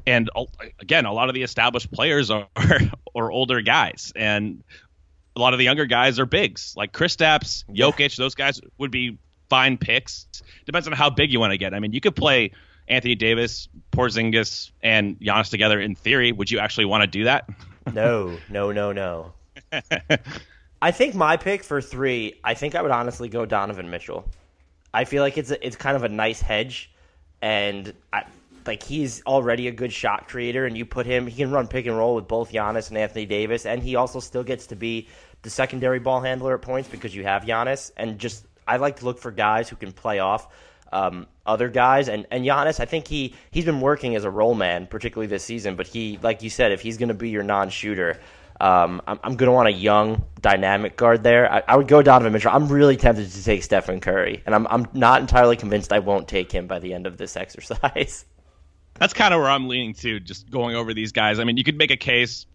Speaker 3: And uh, again, a lot of the established players are, (laughs) are older guys, and a lot of the younger guys are bigs, like Kristaps, Jokic. Those guys would be fine picks. Depends on how big you want to get. I mean, you could play Anthony Davis, Porzingis, and Giannis together. In theory, would you actually want to do that?
Speaker 2: no, (laughs) no, no, no. (laughs) I think my pick for three. I think I would honestly go Donovan Mitchell. I feel like it's a, it's kind of a nice hedge, and I, like he's already a good shot creator, and you put him, he can run pick and roll with both Giannis and Anthony Davis, and he also still gets to be the secondary ball handler at points because you have Giannis. And just I like to look for guys who can play off um, other guys, and and Giannis, I think he he's been working as a role man, particularly this season. But he, like you said, if he's going to be your non-shooter. Um, I'm, I'm going to want a young, dynamic guard there. I, I, would go Donovan Mitchell. I'm really tempted to take Stephen Curry, and I'm I'm not entirely convinced I won't take him by the end of this (laughs) exercise.
Speaker 3: That's kind of where I'm leaning to, just going over these guys. I mean, you could make a case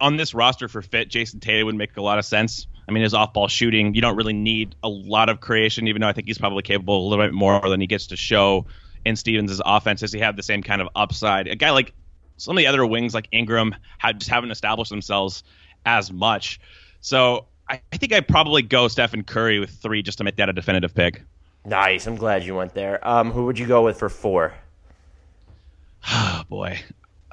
Speaker 3: on this roster for fit. Jayson Tatum would make a lot of sense. I mean, his off-ball shooting, you don't really need a lot of creation, even though I think he's probably capable a little bit more than he gets to show in Stevens' offense. Does he have the same kind of upside? A guy like some of the other wings, like Ingram, had, just haven't established themselves as much. So I, I think I'd probably go Stephen Curry with three just to make that a definitive pick.
Speaker 2: Nice. I'm glad you went there. Um, who would you go with for four? (sighs)
Speaker 3: Oh boy.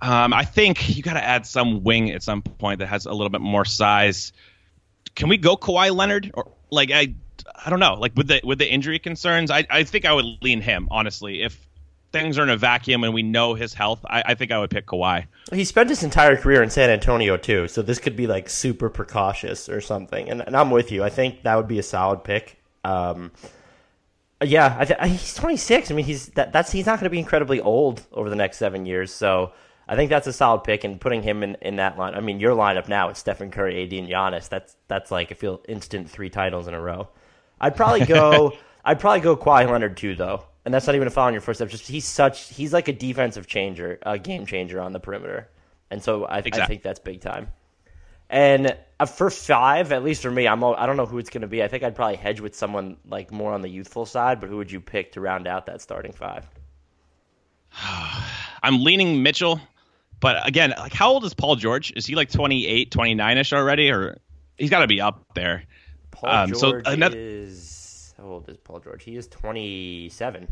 Speaker 3: Um, I think you got to add some wing at some point that has a little bit more size. Can we go Kawhi Leonard or like I I don't know like with the with the injury concerns I I think I would lean him honestly if things are in a vacuum and we know his health I, I think I would pick Kawhi.
Speaker 2: He spent his entire career in San Antonio too, so this could be like super precautious or something. And, and I'm with you. I think that would be a solid pick. Um, yeah, th- he's 26. I mean, he's that, that's he's not going to be incredibly old over the next seven years. So I think that's a solid pick. And putting him in, in that line, I mean, your lineup now is Stephen Curry, AD, and Giannis. That's that's like I feel instant three titles in a row. I'd probably go. (laughs) I'd probably go Kawhi Leonard too, though, and that's not even a foul on your first step. Just he's such he's like a defensive changer, a game changer on the perimeter, and so I, exactly. I think that's big time. And uh, for five, at least for me, I'm I don't know who it's going to be. I think I'd probably hedge with someone like more on the youthful side. But who would you pick to round out that starting five? (sighs)
Speaker 3: I'm leaning Mitchell But again, like how old is Paul George? Is he like 28, 29 ish already, or he's got to be up there?
Speaker 2: Paul
Speaker 3: Um, so
Speaker 2: George
Speaker 3: another-
Speaker 2: is how old is Paul George? He is twenty seven.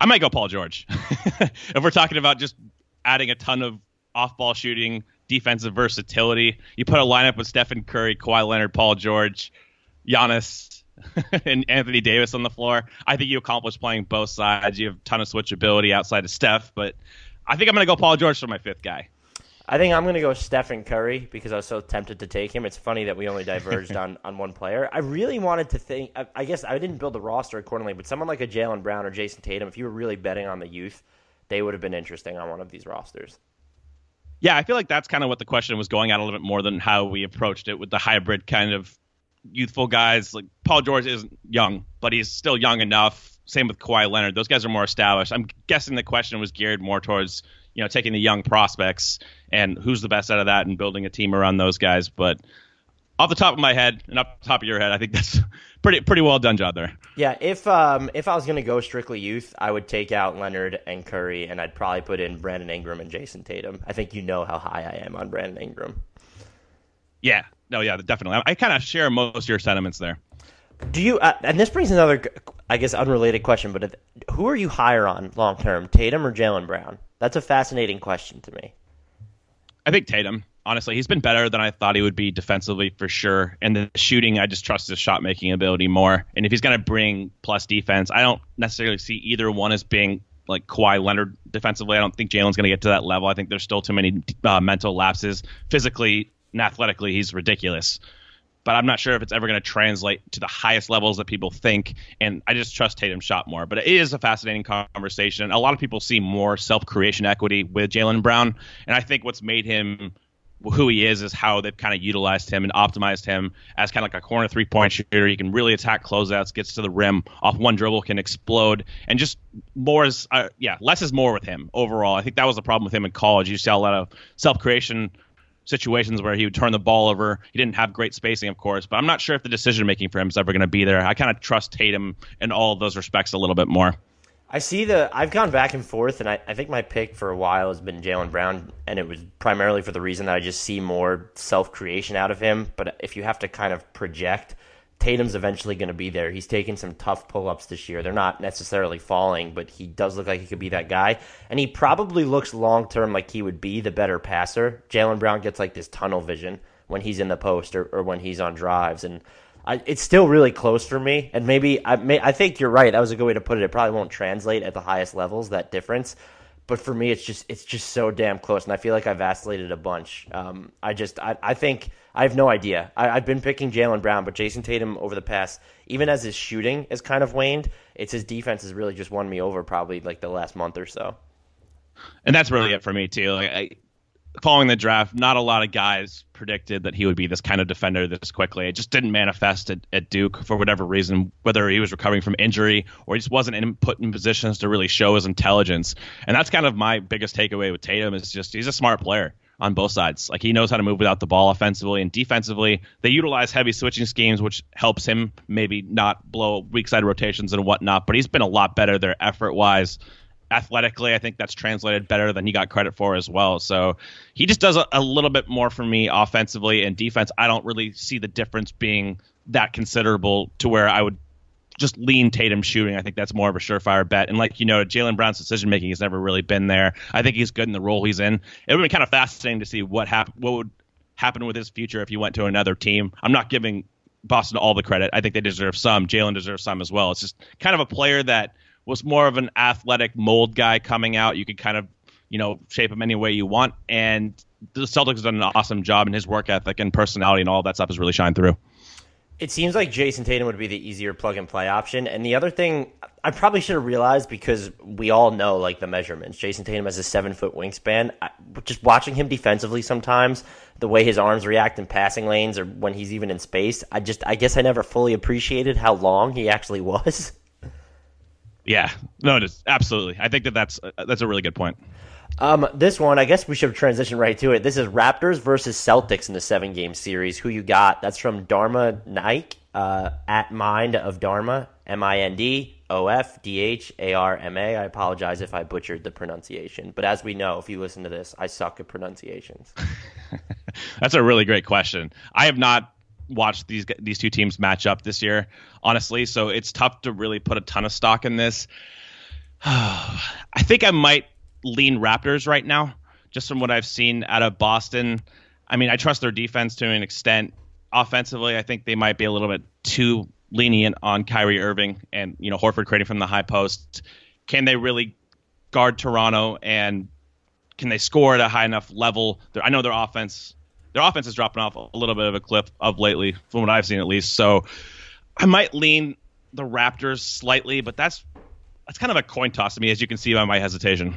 Speaker 3: I might go Paul George. (laughs) if we're talking about just adding a ton of off-ball shooting, defensive versatility, you put a lineup with Stephen Curry, Kawhi Leonard, Paul George, Giannis, (laughs) and Anthony Davis on the floor. I think you accomplish playing both sides. You have a ton of switchability outside of Steph, but I think I'm going to go Paul George for my fifth guy.
Speaker 2: I think I'm going to go Stephen Curry because I was so tempted to take him. It's funny that we only diverged (laughs) on, on one player. I really wanted to think. I, I guess I didn't build the roster accordingly, but someone like a Jaylen Brown or Jayson Tatum, if you were really betting on the youth, they would have been interesting on one of these rosters.
Speaker 3: Yeah, I feel like that's kind of what the question was going at a little bit more than how we approached it with the hybrid kind of youthful guys. Like Paul George isn't young, but he's still young enough. Same with Kawhi Leonard; those guys are more established. I'm guessing the question was geared more towards you know taking the young prospects and who's the best out of that and building a team around those guys. But off the top of my head and off the top of your head, I think that's (laughs) pretty pretty well done job there.
Speaker 2: Yeah, if um if I was gonna go strictly youth, I would take out Leonard and Curry, and I'd probably put in Brandon Ingram and Jayson Tatum. I think you know how high I am on Brandon Ingram.
Speaker 3: Yeah, no, yeah, definitely. I, I kind of share most of your sentiments there.
Speaker 2: Do you? Uh, and this brings another, I guess, unrelated question. But if, who are you higher on long term, Tatum or Jaylen Brown? That's a fascinating question to me.
Speaker 3: I think Tatum. Honestly, he's been better than I thought he would be defensively for sure. And the shooting, I just trust his shot making ability more. And if he's going to bring plus defense, I don't necessarily see either one as being like Kawhi Leonard defensively. I don't think Jaylen's going to get to that level. I think there's still too many uh, mental lapses. Physically and athletically, he's ridiculous. But I'm not sure if it's ever going to translate to the highest levels that people think. And I just trust Tatum's shot more. But it is a fascinating conversation. A lot of people see more self creation equity with Jaylen Brown. And I think what's made him who he is is how they've kind of utilized him and optimized him as kind of like a corner three point shooter. He can really attack closeouts, gets to the rim off one dribble, can explode, and just more is uh, yeah, less is more with him overall. I think that was the problem with him in college. You saw a lot of self creation situations where he would turn the ball over. He didn't have great spacing, of course, but I'm not sure if the decision making for him is ever going to be there. I kind of trust Tatum in all of those respects a little bit more.
Speaker 2: I see the. I've gone back and forth, and I, I think my pick for a while has been Jaylen Brown, and it was primarily for the reason that I just see more self creation out of him. But if you have to kind of project, Tatum's eventually going to be there. He's taken some tough pull ups this year. They're not necessarily falling, but he does look like he could be that guy. And he probably looks long term like he would be the better passer. Jaylen Brown gets like this tunnel vision when he's in the post or, or when he's on drives. And I, it's still really close for me. And maybe I, may, I think you're right. That was a good way to put it. It probably won't translate at the highest levels, that difference but for me, it's just it's just so damn close, and I feel like I vacillated a bunch. Um, I just I, I think I have no idea. I, I've been picking Jaylen Brown, but Jayson Tatum over the past, even as his shooting has kind of waned, it's his defense has really just won me over probably like the last month or so.
Speaker 3: And that's really it for me too. Like I, following the draft, not a lot of guys predicted that he would be this kind of defender this quickly. It just didn't manifest at, at Duke for whatever reason, whether he was recovering from injury or he just wasn't in, put in positions to really show his intelligence. And that's kind of my biggest takeaway with Tatum is just he's a smart player on both sides. Like he knows how to move without the ball offensively and defensively. They utilize heavy switching schemes, which helps him maybe not blow weak side rotations and whatnot. But he's been a lot better there effort wise athletically, I think that's translated better than he got credit for as well. So he just does a, a, little bit more for me offensively and defense. I don't really see the difference being that considerable to where I would just lean Tatum shooting. I think that's more of a surefire bet. And like you know, Jaylen Brown's decision making has never really been there. I think he's good in the role he's in. It would be kind of fascinating to see what hap- what would happen with his future if he went to another team. I'm not giving Boston all the credit. I think they deserve some. Jaylen deserves some as well. It's just kind of a player that was more of an athletic mold guy coming out. You could kind of, you know, shape him any way you want. And the Celtics have done an awesome job, and his work ethic and personality and all that stuff has really shined through.
Speaker 2: It seems like Jayson Tatum would be the easier plug and play option. And the other thing I probably should have realized because we all know like the measurements. Jayson Tatum has a seven foot wingspan. I, just watching him defensively sometimes, the way his arms react in passing lanes or when he's even in space, I just I guess I never fully appreciated how long he actually was.
Speaker 3: Yeah, no, it is absolutely. I think that that's uh, that's a really good point.
Speaker 2: Um, this one, I guess we should transition right to it. This is Raptors versus Celtics in the seven game series. Who you got? That's from Dharma Nike uh, at Mind of Dharma, M I N D O F D H A R M A. I apologize if I butchered the pronunciation, but as we know, if you listen to this, I suck at pronunciations. (laughs)
Speaker 3: That's a really great question. I have not watched these these two teams match up this year, honestly, so it's tough to really put a ton of stock in this. (sighs) I think I might lean Raptors right now, just from what I've seen out of Boston. I mean, I trust their defense to an extent. Offensively, I think they might be a little bit too lenient on Kyrie Irving and you know Horford creating from the high post. Can they really guard Toronto and can they score at a high enough level? I know their offense their offense is dropping off a little bit of a cliff of lately, from what I've seen at least. So I might lean the Raptors slightly, but that's that's kind of a coin toss to me, as you can see by my hesitation.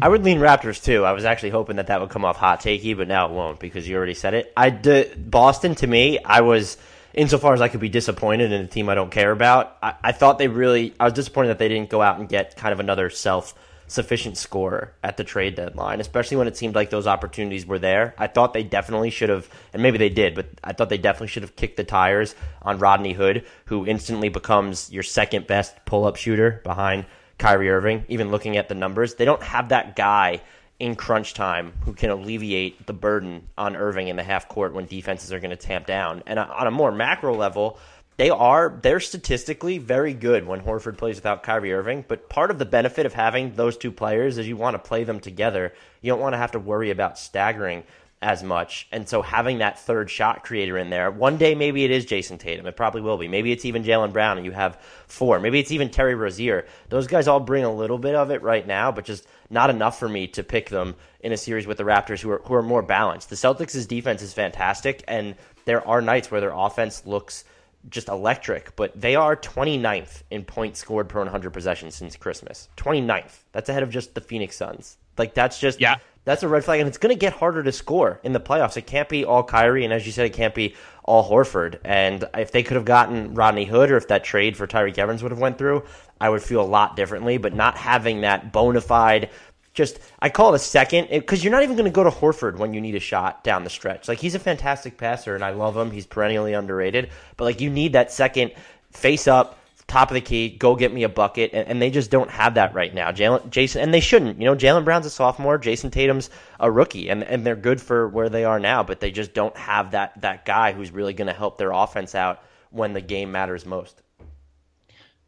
Speaker 2: I would lean Raptors too. I was actually hoping that that would come off hot takey, but now it won't because you already said it. I Boston to me, I was insofar as I could be disappointed in a team I don't care about. I, I thought they really, I was disappointed that they didn't go out and get kind of another self sufficient scorer at the trade deadline, especially when it seemed like those opportunities were there. I thought they definitely should have, and maybe they did, but I thought they definitely should have kicked the tires on Rodney Hood, who instantly becomes your second best pull up shooter behind Kyrie Irving. Even looking at the numbers, they don't have that guy in crunch time who can alleviate the burden on Irving in the half court when defenses are going to tamp down. And on a more macro level, they are they're statistically very good when Horford plays without Kyrie Irving, but part of the benefit of having those two players is you want to play them together. You don't want to have to worry about staggering as much. And so having that third shot creator in there, one day maybe it is Jayson Tatum. It probably will be. Maybe it's even Jaylen Brown and you have four. Maybe it's even Terry Rozier. Those guys all bring a little bit of it right now, but just not enough for me to pick them in a series with the Raptors who are who are more balanced. The Celtics' defense is fantastic and there are nights where their offense looks – just electric, but they are 29th in points scored per 100 possessions since Christmas. 29th. That's ahead of just the Phoenix Suns. Like that's just
Speaker 3: yeah.
Speaker 2: That's a red flag, and it's going to get harder to score in the playoffs. It can't be all Kyrie, and as you said, it can't be all Horford. And if they could have gotten Rodney Hood, or if that trade for Tyreke Evans would have went through, I would feel a lot differently. But not having that bona fide just I call it a second because you're not even going to go to Horford when you need a shot down the stretch. Like he's a fantastic passer and I love him. He's perennially underrated, but like you need that second face up, top of the key, go get me a bucket, and, and they just don't have that right now. Jaylen, Jayson, and they shouldn't. You know, Jaylen Brown's a sophomore, Jayson Tatum's a rookie, and and they're good for where they are now, but they just don't have that that guy who's really going to help their offense out when the game matters most.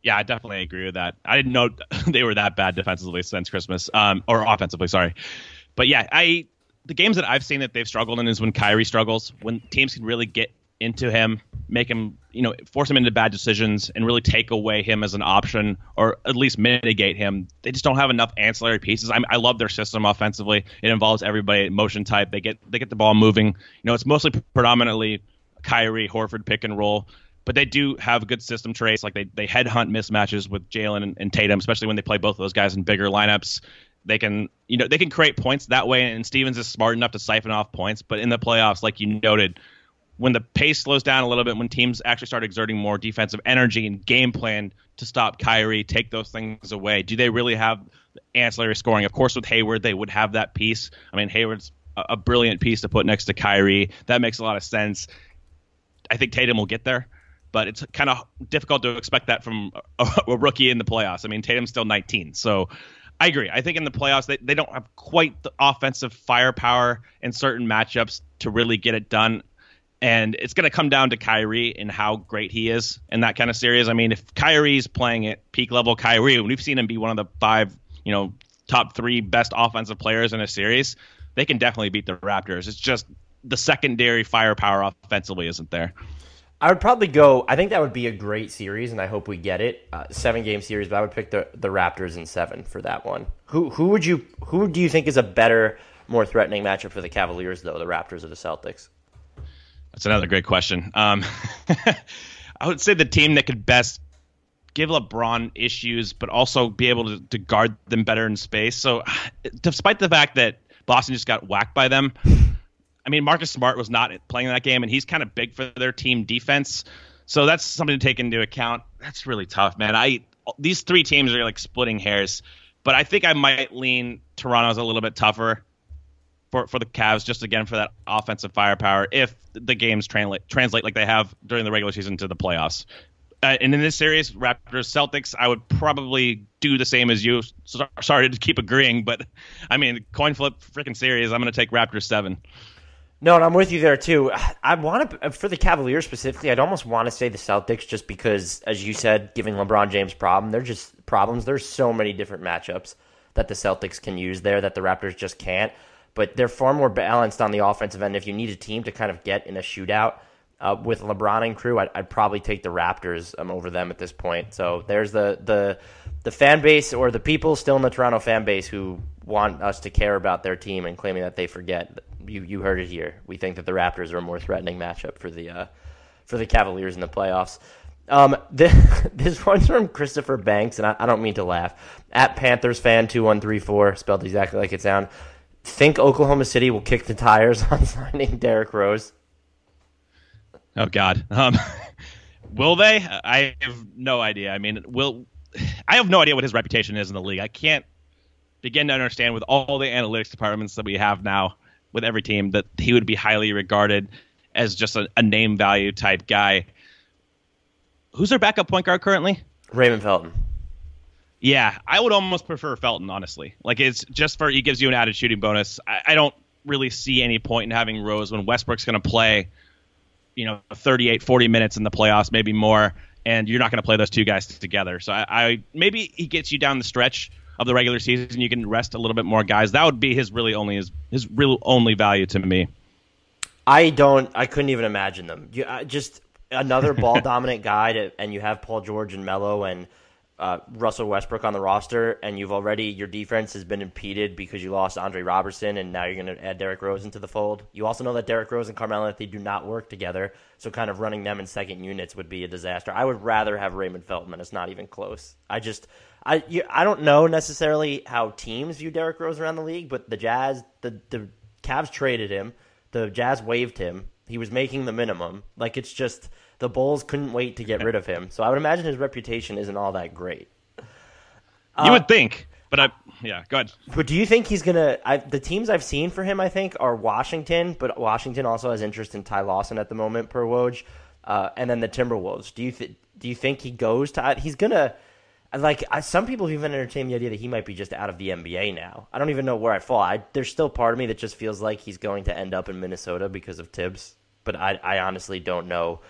Speaker 3: Yeah, I definitely agree with that. I didn't know (laughs) they were that bad defensively since Christmas, um, or offensively. Sorry, but yeah, I the games that I've seen that they've struggled in is when Kyrie struggles, when teams can really get into him, make him, you know, force him into bad decisions, and really take away him as an option, or at least mitigate him. They just don't have enough ancillary pieces. I, I love their system offensively. It involves everybody motion type. They get they get the ball moving. You know, it's mostly predominantly Kyrie Horford pick and roll but they do have good system trace. Like they they headhunt mismatches with Jaylen and, and, Tatum, especially when they play both of those guys in bigger lineups. They can you know they can create points that way, and Stevens is smart enough to siphon off points. But in the playoffs, like you noted, when the pace slows down a little bit, when teams actually start exerting more defensive energy and game plan to stop Kyrie, take those things away, do they really have ancillary scoring? Of course, with Hayward, they would have that piece. I mean, Hayward's a, brilliant piece to put next to Kyrie. That makes a lot of sense. I think Tatum will get there but it's kind of difficult to expect that from a, a, rookie in the playoffs. I mean, Tatum's still 19, so I agree. I think in the playoffs they, they don't have quite the offensive firepower in certain matchups to really get it done. And it's going to come down to Kyrie and how great he is in that kind of series. I mean, if Kyrie's playing at peak level Kyrie, we've seen him be one of the five, you know, top three best offensive players in a series, they can definitely beat the Raptors. It's just the secondary firepower offensively isn't there.
Speaker 2: I would probably go. I think that would be a great series, and I hope we get it. Uh, seven game series, but I would pick the the Raptors in seven for that one. Who who would you who do you think is a better, more threatening matchup for the Cavaliers though, the Raptors or the Celtics?
Speaker 3: That's another great question. Um, (laughs) I would say the team that could best give LeBron issues, but also be able to, to guard them better in space. So, (sighs) despite the fact that Boston just got whacked by them, I mean, Marcus Smart was not playing that game, and he's kind of big for their team defense. So that's something to take into account. That's really tough, man. I these three teams are like splitting hairs, but I think I might lean Toronto's a little bit tougher for for the Cavs, just again for that offensive firepower if the games translate translate like they have during the regular season to the playoffs. Uh, and in this series, Raptors Celtics, I would probably do the same as you. So, sorry to keep agreeing, but I mean, coin flip freaking series. I'm going to take Raptors seven.
Speaker 2: No, and I'm with you there too. I want to for the Cavaliers specifically. I'd almost want to say the Celtics just because, as you said, giving LeBron James problem. They're just problems. There's so many different matchups that the Celtics can use there that the Raptors just can't. But they're far more balanced on the offensive end. If you need a team to kind of get in a shootout uh, with LeBron and crew, I'd, I'd, probably take the Raptors um, over them at this point. So there's the the the fan base or the people still in the Toronto fan base who want us to care about their team and claiming that they forget you you heard it here. We think that the Raptors are a more threatening matchup for the uh, for the Cavaliers in the playoffs. Um, (laughs) this, this one's from Christopher Banks, and I, I don't mean to laugh. At Panthers fan two one three four, spelled exactly like it sounds. Think Oklahoma City will kick the tires (laughs) on signing Derrick Rose?
Speaker 3: Oh God, um, (laughs) will they? I have no idea. I mean, will I have no idea what his reputation is in the league. I can't begin to understand with all the analytics departments that we have now with every team that he would be highly regarded as just a, a name value type guy. Who's their backup point guard currently?
Speaker 2: Raymond Felton.
Speaker 3: Yeah, I would almost prefer Felton, honestly. Like it's just for he gives you an added shooting bonus. I, I don't really see any point in having Rose when Westbrook's going to play, you know, 38, 40 minutes in the playoffs, maybe more, and you're not going to play those two guys together. So I, I maybe he gets you down the stretch of the regular season, you can rest a little bit more guys. That would be his really only his his real only value to me.
Speaker 2: I don't. I couldn't even imagine them. You, uh, just another ball (laughs) dominant guy, to, and you have Paul George and Melo and uh, Russell Westbrook on the roster, and you've already your defense has been impeded because you lost Andre Robertson, and now you're going to add Derrick Rose into the fold. You also know that Derrick Rose and Carmelo Anthony do not work together, so kind of running them in second units would be a disaster. I would rather have Raymond Felton, and it's not even close. I just I you, I don't know necessarily how teams view Derrick Rose around the league, but the Jazz, the the Cavs traded him, the Jazz waived him. He was making the minimum. Like it's just the Bulls couldn't wait to get rid of him. So I would imagine his reputation isn't all that great.
Speaker 3: You uh, would think, but I yeah, go ahead.
Speaker 2: But do you think he's gonna? I, the teams I've seen for him, I think, are Washington, but Washington also has interest in Ty Lawson at the moment per Woj, uh, and then the Timberwolves. Do you th- do you think he goes to? He's gonna like I, some people have even entertained the idea that he might be just out of the NBA now. I don't even know where I fall. I, there's still part of me that just feels like he's going to end up in Minnesota because of Thibs, but I, I honestly don't know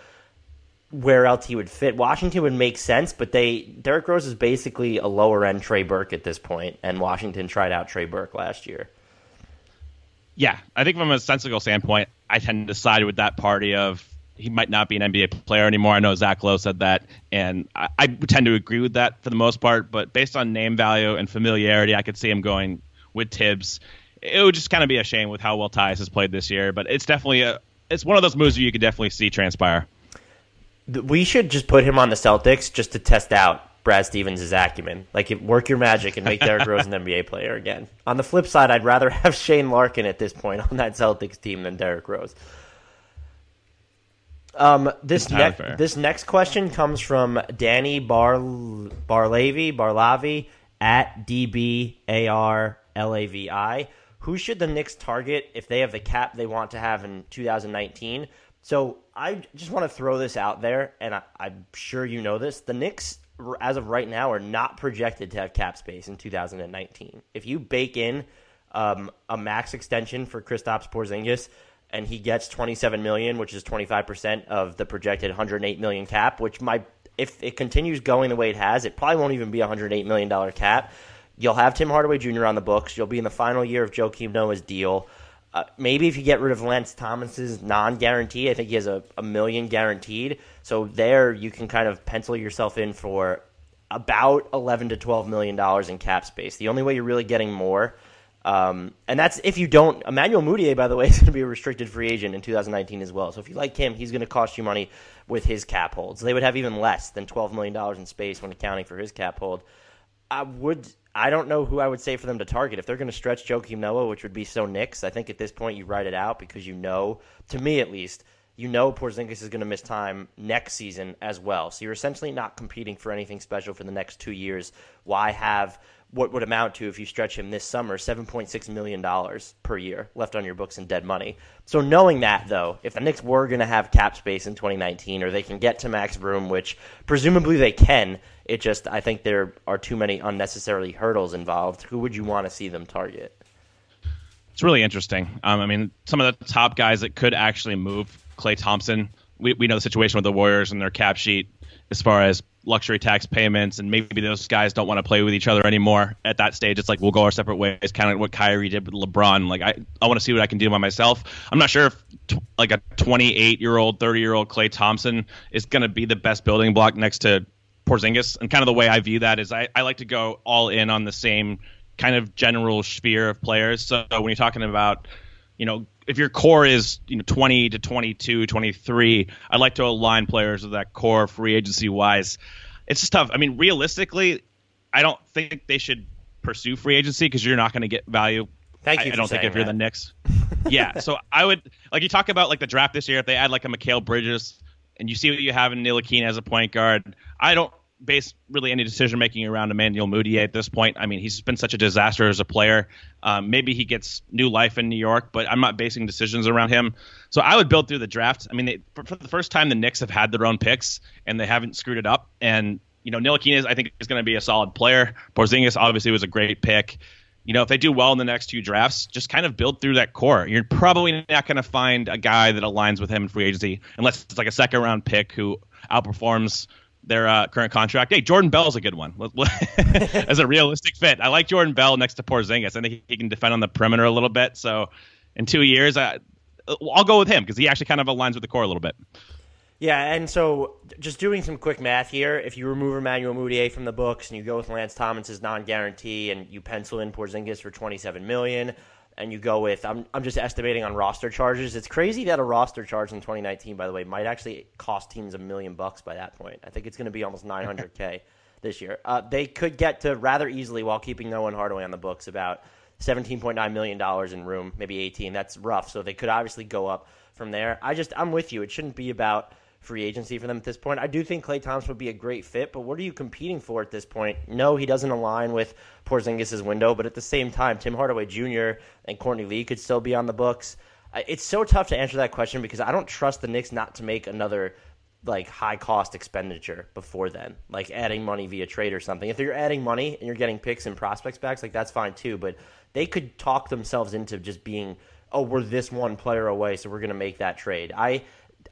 Speaker 2: where else he would fit. Washington would make sense, but they Derrick Rose is basically a lower end Trey Burke at this point, and Washington tried out Trey Burke last year.
Speaker 3: Yeah, I think from a sensible standpoint, I tend to side with that party of he might not be an NBA player anymore. I know Zach Lowe said that, and I, I tend to agree with that for the most part. But based on name value and familiarity, I could see him going with Thibs. It would just kind of be a shame with how well Tyus has played this year, but it's definitely a it's one of those moves you could definitely see transpire.
Speaker 2: We should just put him on the Celtics just to test out Brad Stevens' acumen. Like, work your magic and make Derrick Rose an (laughs) NBA player again. On the flip side, I'd rather have Shane Larkin at this point on that Celtics team than Derrick Rose. Um, this ne- this next question comes from Danny Bar Barlavi Barlavi at DB AR LAVI. Who should the Knicks target if they have the cap they want to have in 2019? So I just want to throw this out there, and I, I'm sure you know this. The Knicks, as of right now, are not projected to have cap space in 2019. If you bake in um, a max extension for Kristaps Porzingis and he gets 27 million, which is 25% of the projected 108 million cap, which might if it continues going the way it has, it probably won't even be a 108 million dollar cap. You'll have Tim Hardaway Jr. on the books. You'll be in the final year of Joakim Noah's deal. Uh, maybe if you get rid of Lance Thomas's non-guarantee, I think he has a, a million guaranteed. So there you can kind of pencil yourself in for about 11 to 12 million dollars in cap space. The only way you're really getting more um, and that's if you don't. Emmanuel Mudiay, by the way, (laughs) is going to be a restricted free agent in 2019 as well. So if you like him, he's going to cost you money with his cap holds. They would have even less than 12 million dollars in space when accounting for his cap hold. I would. I don't know who I would say for them to target if they're going to stretch Joakim Noah, which would be so Knicks. I think at this point you write it out because you know, to me at least, you know Porzingis is going to miss time next season as well. So you're essentially not competing for anything special for the next two years. Why have what would amount to, if you stretch him this summer, $7.6 million per year left on your books in dead money. So knowing that, though, if the Knicks were going to have cap space in 2019 or they can get to max room, which presumably they can, it just, I think there are too many unnecessarily hurdles involved. Who would you want to see them target?
Speaker 3: It's really interesting. Um, I mean, some of the top guys that could actually move Klay Thompson. We, we know the situation with the Warriors and their cap sheet as far as luxury tax payments, and maybe those guys don't want to play with each other anymore at that stage. It's like we'll go our separate ways, kind of what Kyrie did with LeBron. Like I, I want to see what I can do by myself. I'm not sure if t- like a 28 year old, 30 year old Klay Thompson is going to be the best building block next to Porzingis. And kind of the way I view that is I, I like to go all in on the same kind of general sphere of players. So when you're talking about you know, if your core is you know 20 to 22, 23, I'd like to align players with that core free agency wise. It's just tough. I mean, realistically, I don't think they should pursue free agency because you're not going to get value.
Speaker 2: Thank you.
Speaker 3: I, I don't think if you're the Knicks. (laughs) yeah, so I would like you talk about like the draft this year. If they add like a Mikal Bridges and you see what you have in Ntilikina as a point guard, I don't base really any decision making around Emmanuel Mudiay at this point. I mean, he's been such a disaster as a player. Um, maybe he gets new life in New York, but I'm not basing decisions around him. So I would build through the draft. I mean, they, for, for, the first time, the Knicks have had their own picks and they haven't screwed it up. And you know, Ntilikina, I think, is going to be a solid player. Porzingis obviously was a great pick. You know, if they do well in the next two drafts, just kind of build through that core. You're probably not going to find a guy that aligns with him in free agency unless it's like a second round pick who outperforms their uh, current contract. Hey, Jordan Bell's a good one (laughs) as a realistic fit. I like Jordan Bell next to Porzingis. I think he can defend on the perimeter a little bit. So in two years, I, I'll go with him because he actually kind of aligns with the core a little bit.
Speaker 2: Yeah, and so just doing some quick math here, if you remove Emmanuel Mudiay from the books and you go with Lance Thomas's non-guarantee and you pencil in Porzingis for 27 million, and you go with I'm I'm just estimating on roster charges. It's crazy that a roster charge in 2019, by the way, might actually cost teams a million bucks by that point. I think it's going to be almost 900k (laughs) this year. Uh, they could get to rather easily while keeping Noah and Hardaway on the books about 17.9 million dollars in room, maybe 18. That's rough. So they could obviously go up from there. I just I'm with you. It shouldn't be about free agency for them at this point. I do think Klay Thompson would be a great fit, but what are you competing for at this point? No, he doesn't align with Porzingis' window, but at the same time, Tim Hardaway Jr. and Courtney Lee could still be on the books. It's so tough to answer that question because I don't trust the Knicks not to make another like high cost expenditure before then, like adding money via trade or something. If you're adding money and you're getting picks and prospects backs, like that's fine too. But they could talk themselves into just being, oh, we're this one player away, so we're going to make that trade. I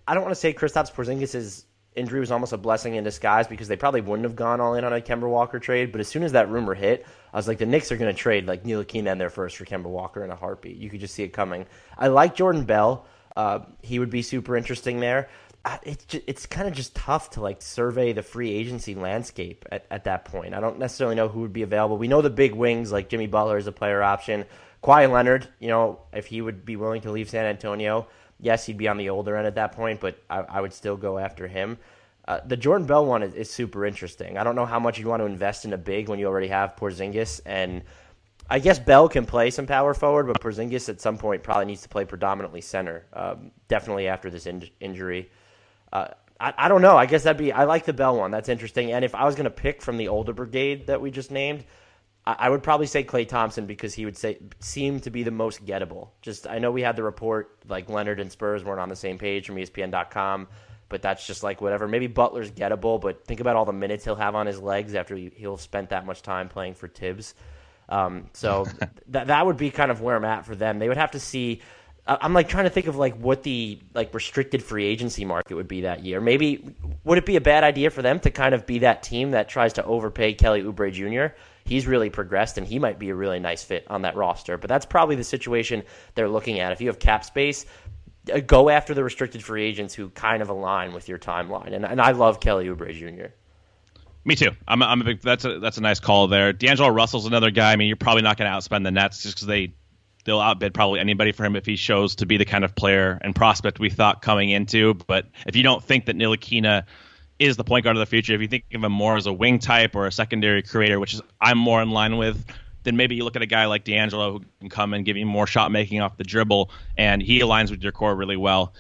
Speaker 2: I don't want to say Kristaps Porzingis' injury was almost a blessing in disguise because they probably wouldn't have gone all in on a Kemba Walker trade. But as soon as that rumor hit, I was like, the Knicks are going to trade like Ntilikina and their first for Kemba Walker in a heartbeat. You could just see it coming. I like Jordan Bell. Uh, he would be super interesting there. Uh, it's just, it's kind of just tough to like survey the free agency landscape at, at that point. I don't necessarily know who would be available. We know the big wings like Jimmy Butler is a player option. Kawhi Leonard, you know, if he would be willing to leave San Antonio, yes, he'd be on the older end at that point, but I, I would still go after him. Uh, the Jordan Bell one is, is, super interesting. I don't know how much you'd want to invest in a big when you already have Porzingis, and I guess Bell can play some power forward, but Porzingis at some point probably needs to play predominantly center. Um, definitely after this in- injury. Uh, I, I don't know. I guess that'd be. I like the Bell one. That's interesting. And if I was going to pick from the older brigade that we just named, I would probably say Klay Thompson because he would say seem to be the most gettable. Just I know we had the report like Leonard and Spurs weren't on the same page from ESPN.com, but that's just like whatever. Maybe Butler's gettable, but think about all the minutes he'll have on his legs after he, will spent that much time playing for Thibs. Um, so (laughs) that that would be kind of where I'm at for them. They would have to see. I'm like trying to think of like what the like restricted free agency market would be that year. Maybe would it be a bad idea for them to kind of be that team that tries to overpay Kelly Oubre Jr he's really progressed and he might be a really nice fit on that roster. But that's probably the situation they're looking at. If you have cap space, uh, go after the restricted free agents who kind of align with your timeline. And, and I love Kelly Oubre Jr.
Speaker 3: Me too. I'm, I'm a big. That's a that's a nice call there. D'Angelo Russell's another guy. I mean, you're probably not going to outspend the Nets just because they they'll outbid probably anybody for him if he shows to be the kind of player and prospect we thought coming into. But if you don't think that Ntilikina – is the point guard of the future. If you think of him more as a wing type or a secondary creator, which is I'm more in line with, then maybe you look at a guy like D'Angelo who can come and give you more shot making off the dribble, and he aligns with your core really well.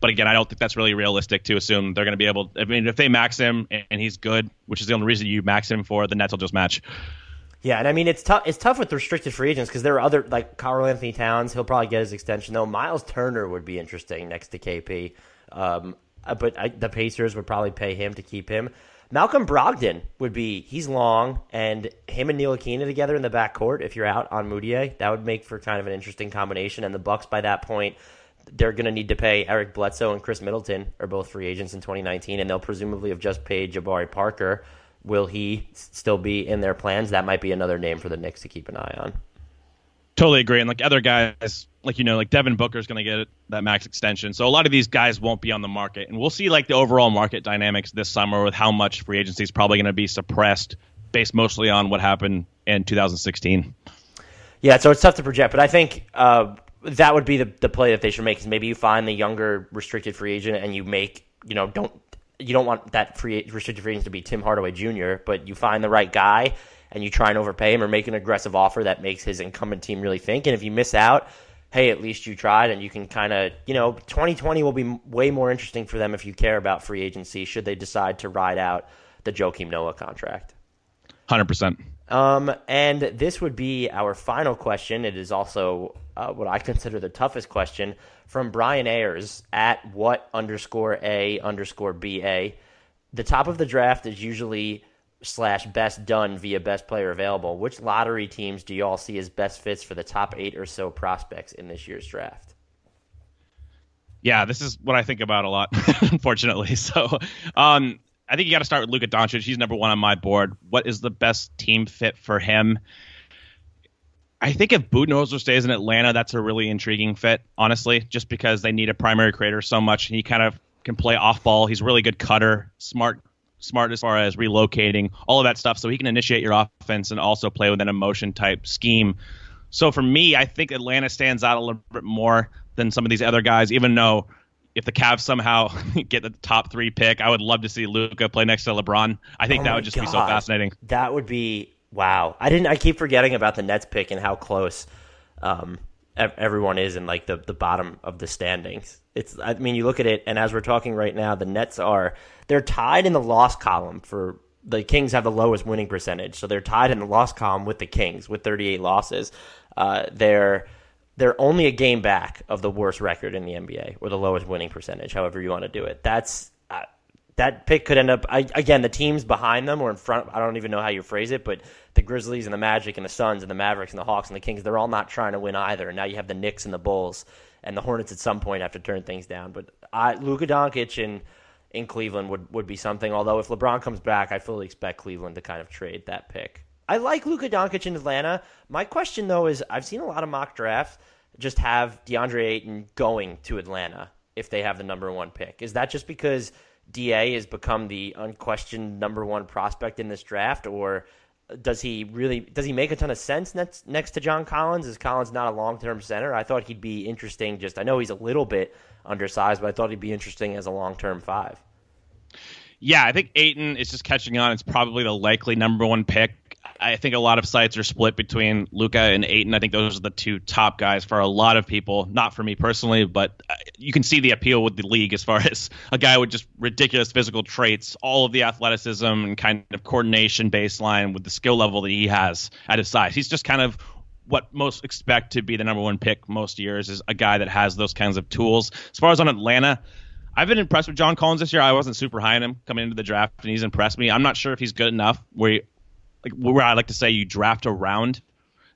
Speaker 3: But again, I don't think that's really realistic to assume they're going to be able. I mean, if they max him and he's good, which is the only reason you max him for, the Nets will just match.
Speaker 2: Yeah, and I mean it's tough. It's tough with restricted free agents because there are other like Karl-Anthony Towns. He'll probably get his extension though. Miles Turner would be interesting next to KP, um, Uh, but I, the Pacers would probably pay him to keep him. Malcolm Brogdon would be. He's long, and him and Ntilikina together in the backcourt. If you're out on Mudiay, that would make for kind of an interesting combination. And the Bucks by that point, they're going to need to pay Eric Bledsoe and Khris Middleton are both free agents in 2019, and they'll presumably have just paid Jabari Parker. Will he still be in their plans? That might be another name for the Knicks to keep an eye on.
Speaker 3: Totally agree. And like other guys, like you know, like Devin Booker's going to get that max extension. So a lot of these guys won't be on the market, and we'll see like the overall market dynamics this summer with how much free agency is probably going to be suppressed, based mostly on what happened in 2016.
Speaker 2: Yeah, so it's tough to project, but I think uh, that would be the, the play that they should make. Is maybe you find the younger restricted free agent and you make you know don't you don't want that free restricted free agent to be Tim Hardaway Jr., but you find the right guy and you try and overpay him or make an aggressive offer that makes his incumbent team really think. And if you miss out, hey, at least you tried, and you can kind of, you know, 2020 will be way more interesting for them if you care about free agency. Should they decide to ride out the Joakim Noah contract?
Speaker 3: Hundred percent.
Speaker 2: Um, and this would be our final question. It is also uh, what I consider the toughest question from Brian Ayers at what underscore a underscore ba. The top of the draft is usually slash best done via best player available. Which lottery teams do you all see as best fits for the top eight or so prospects in this year's draft?
Speaker 3: Yeah, this is what I think about a lot, (laughs) unfortunately. So, um, I think you got to start with Luka Doncic. He's number one on my board. What is the best team fit for him? I think if Budenholzer stays in Atlanta, that's a really intriguing fit, honestly, just because they need a primary creator so much. He kind of can play off ball. He's really good cutter, smart, smart as far as relocating, all of that stuff. So he can initiate your offense and also play with an emotion type scheme. So for me, I think Atlanta stands out a little bit more than some of these other guys, even though if the Cavs somehow (laughs) get the top three pick, I would love to see Luka play next to LeBron. I think
Speaker 2: Oh
Speaker 3: that would just be so fascinating.
Speaker 2: That would be wow. I didn't. I keep forgetting about the Nets pick and how close um, everyone is in like the the bottom of the standings. It's. I mean, you look at it, and as we're talking right now, the Nets are they're tied in the loss column for. The Kings have the lowest winning percentage, so they're tied in the loss column with the Kings with 38 losses. Uh, they're they're only a game back of the worst record in the NBA or the lowest winning percentage, however you want to do it. That's that pick could end up I, again the teams behind them or in front. I don't even know how you phrase it, but the Grizzlies and the Magic and the Suns and the Mavericks and the Hawks and the Kings, they're all not trying to win either. And now you have the Knicks and the Bulls and the Hornets at some point have to turn things down. But I, Luka Doncic in in Cleveland would would be something. Although if LeBron comes back, I fully expect Cleveland to kind of trade that pick. I like Luka Doncic in Atlanta. My question though is I've seen a lot of mock drafts just have DeAndre Ayton going to Atlanta if they have the number one pick. Is that just because Da has become the unquestioned number one prospect in this draft, or does he really does he make a ton of sense next next to John Collins? Is Collins not a long term center? I thought he'd be interesting. Just I know he's a little bit undersized, but I thought he'd be interesting as a long term five.
Speaker 3: Yeah, I think Ayton is just catching on. It's probably the likely number one pick. I think a lot of sites are split between Luka and Ayton. I think those are the two top guys for a lot of people. Not for me personally, but uh, you can see the appeal with the league as far (laughs) as a guy with just ridiculous physical traits, all of the athleticism and kind of coordination baseline with the skill level that he has at his size. He's just kind of what most expect to be the number one pick most years is a guy that has those kinds of tools. As far as on Atlanta, I've been impressed with John Collins this year. I wasn't super high on him coming into the draft, and he's impressed me. I'm not sure if he's good enough where, he, like, where I like to say you draft around.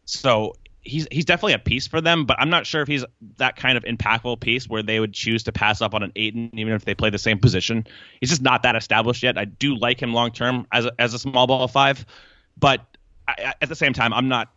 Speaker 3: So he's he's definitely a piece for them, but I'm not sure if he's that kind of impactful piece where they would choose to pass up on an Ayton even if they play the same position. He's just not that established yet. I do like him long term as a, as a small ball five, but I, at the same time, I'm not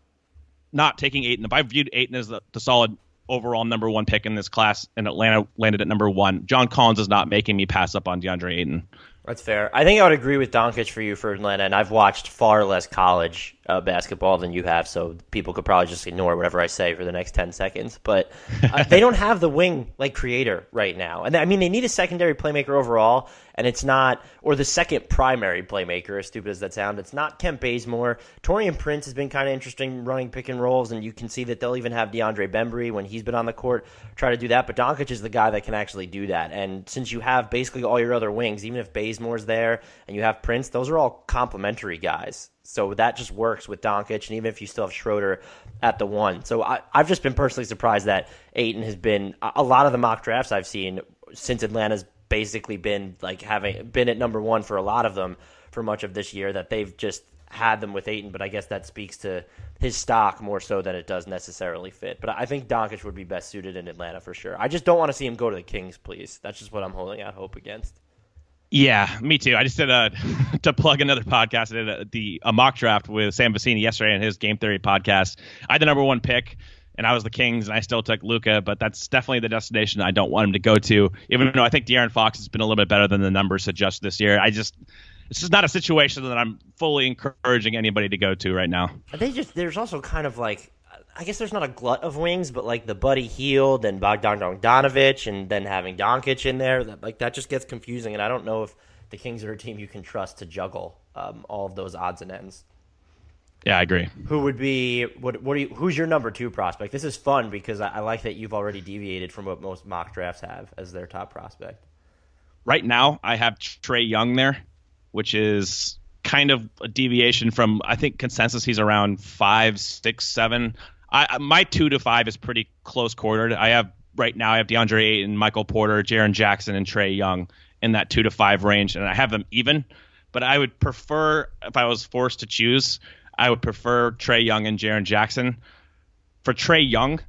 Speaker 3: not taking Ayton. If I viewed Ayton as the, the solid overall number one pick in this class, and Atlanta landed at number one, John Collins is not making me pass up on DeAndre Ayton.
Speaker 2: That's fair. I think I would agree with Doncic for you for Atlanta, and I've watched far less college uh, basketball than you have, so people could probably just ignore whatever I say for the next ten seconds. But uh, (laughs) they don't have the wing like creator right now, and I mean they need a secondary playmaker overall. And it's not, or the second primary playmaker, as stupid as that sounds, it's not Kent Bazemore. Taurean Prince has been kind of interesting running pick and rolls, and you can see that they'll even have DeAndre Bembry when he's been on the court try to do that. But Doncic is the guy that can actually do that. And since you have basically all your other wings, even if Bazemore's there and you have Prince, those are all complementary guys. So that just works with Doncic, and even if you still have Schroeder at the one. So I, I've just been personally surprised that Ayton has been a lot of the mock drafts I've seen since Atlanta's basically been like having been at number one for a lot of them for much of this year that they've just had them with Ayton, but I guess that speaks to his stock more so than it does necessarily fit. But I think Doncic would be best suited in Atlanta for sure. I just don't want to see him go to the Kings, please. That's just what I'm holding out hope against.
Speaker 3: Yeah, me too. I just did uh, a (laughs) to plug another podcast. I did a, the a mock draft with Sam Vecenie yesterday in his Game Theory podcast. I had the number one pick and I was the Kings, and I still took Luka, but that's definitely the destination I don't want him to go to. Even though I think De'Aaron Fox has been a little bit better than the numbers suggest this year, I just it's just not a situation that I'm fully encouraging anybody to go to right now.
Speaker 2: They just there's also kind of like I guess there's not a glut of wings, but like the Buddy Hield and Bogdan Bogdanovic, and then having Doncic in there, that, like that just gets confusing, and I don't know if the Kings are a team you can trust to juggle um, all of those odds and ends.
Speaker 3: Yeah, I agree.
Speaker 2: Who would be what? What do you? Who's your number two prospect? This is fun because I, I like that you've already deviated from what most mock drafts have as their top prospect.
Speaker 3: Right now, I have Trae Young there, which is kind of a deviation from I think consensus. He's around five, six, seven. I my two to five is pretty close quartered. I have right now I have DeAndre Ayton, Michael Porter, Jaren Jackson, and Trae Young in that two to five range, and I have them even. But I would prefer if I was forced to choose I would prefer Trae Young and Jaren Jackson. For Trae Young,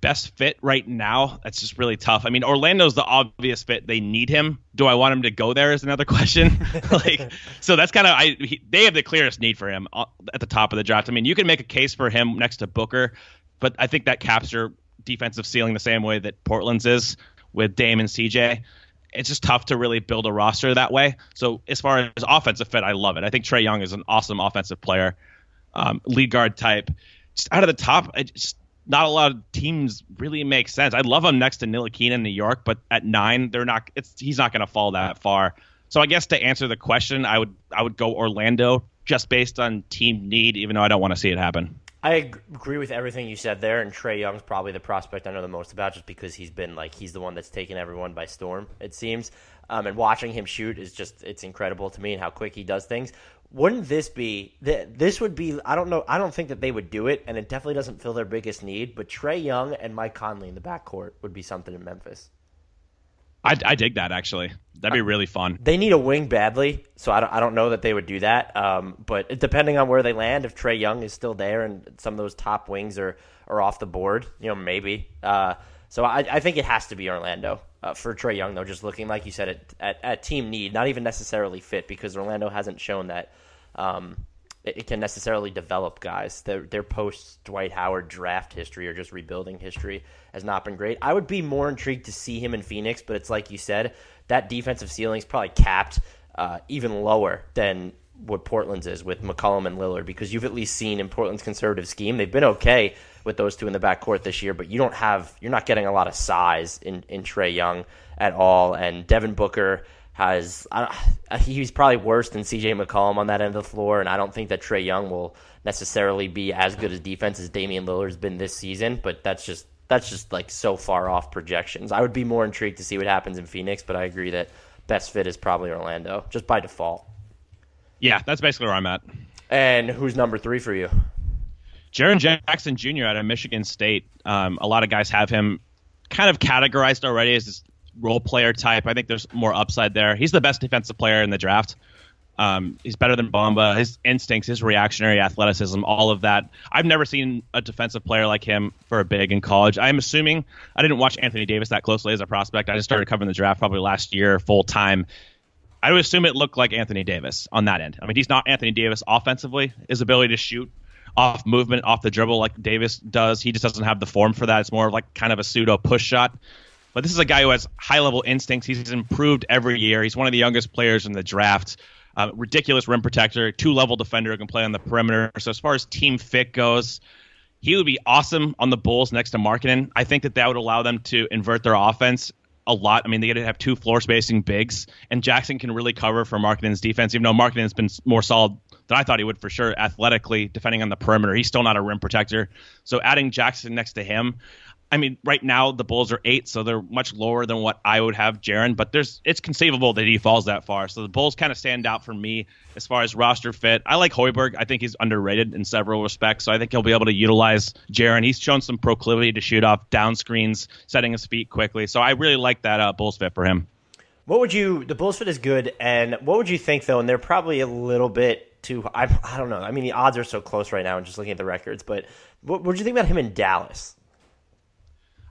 Speaker 3: best fit right now, that's just really tough. I mean, Orlando's the obvious fit. They need him. Do I want him to go there is another (laughs) question. (laughs) like, so that's kind of I. He, they have the clearest need for him uh, at the top of the draft. I mean, you can make a case for him next to Booker, but I think that caps your defensive ceiling the same way that Portland's is with Dame and CJ it's just tough to really build a roster that way. So as far as offensive fit, I love it. I think Trae Young is an awesome offensive player um, lead guard type. Just out of the top, just not a lot of teams really make sense. I'd love him next to Ntilikina in New York, but at nine, they're not. It's he's not going to fall that far. So I guess to answer the question, I would I would go Orlando just based on team need, even though I don't want to see it happen.
Speaker 2: I agree with everything you said there, and Trae Young's probably the prospect I know the most about, just because he's been like he's the one that's taken everyone by storm. It seems, um, and watching him shoot is just it's incredible to me and how quick he does things wouldn't this be this would be I don't know I don't think that they would do it and it definitely doesn't fill their biggest need but Trae Young and Mike Conley in the backcourt would be something in Memphis.
Speaker 3: I, I dig that actually. That'd be really fun.
Speaker 2: They need a wing badly, so I don't, I don't know that they would do that. Um, but depending on where they land, if Trae Young is still there and some of those top wings are, are off the board, you know, maybe. Uh, so I, I think it has to be Orlando uh, for Trae Young, though. Just looking like you said at, at, at team need, not even necessarily fit, because Orlando hasn't shown that um, it, it, can necessarily develop guys. Their their post Dwight Howard draft history or just rebuilding history has not been great. I would be more intrigued to see him in Phoenix, but it's like you said, that defensive ceiling is probably capped uh, even lower than what Portland's is with McCollum and Lillard because you've at least seen in Portland's conservative scheme they've been okay with those two in the backcourt this year, but you don't have you're not getting a lot of size in in Trae Young at all, and Devin Booker has (sighs) he's probably worse than C.J. McCollum on that end of the floor, and I don't think that Trae Young will necessarily be as good as defense as Damian Lillard's been this season, but that's just that's just like so far off projections. I would be more intrigued to see what happens in Phoenix, but I agree that best fit is probably Orlando just by default.
Speaker 3: Yeah, that's basically where I'm at.
Speaker 2: And who's number three for you?
Speaker 3: Jaren Jackson Jr. out of Michigan State. Um, a lot of guys have him kind of categorized already as this role player type. I think there's more upside there. He's the best defensive player in the draft. Um, he's better than Bamba. His instincts, his reactionary athleticism, all of that. I've never seen a defensive player like him for a big in college. I'm assuming I didn't watch Anthony Davis that closely as a prospect. I just started covering the draft probably last year full time. I would assume it looked like Anthony Davis on that end. I mean, he's not Anthony Davis offensively. His ability to shoot off movement, off the dribble like Davis does, he just doesn't have the form for that. It's more like kind of a pseudo push shot. But this is a guy who has high level instincts. He's improved every year. He's one of the youngest players in the draft. Uh, ridiculous rim protector, two level defender who can play on the perimeter. So as far as team fit goes, he would be awesome on the Bulls next to Markkanen. I think that that would allow them to invert their offense a lot. I mean, they get to have two floor spacing bigs, and Jackson can really cover for Markkanen's defense. Even though Markkanen's been more solid than I thought he would for sure, athletically defending on the perimeter, he's still not a rim protector. So adding Jackson next to him, I mean, right now the Bulls are eight, so they're much lower than what I would have Jaren. But there's it's conceivable that he falls that far. So the Bulls kind of stand out for me as far as roster fit. I like Hoiberg. I think he's underrated in several respects. So I think he'll be able to utilize Jaren. He's shown some proclivity to shoot off down screens, setting his feet quickly. So I really like that uh, Bulls fit for him.
Speaker 2: What would you? The Bulls fit is good, and what would you think though? And they're probably a little bit too. I, I don't know. I mean, the odds are so close right now, and just looking at the records. But what would you think about him in Dallas?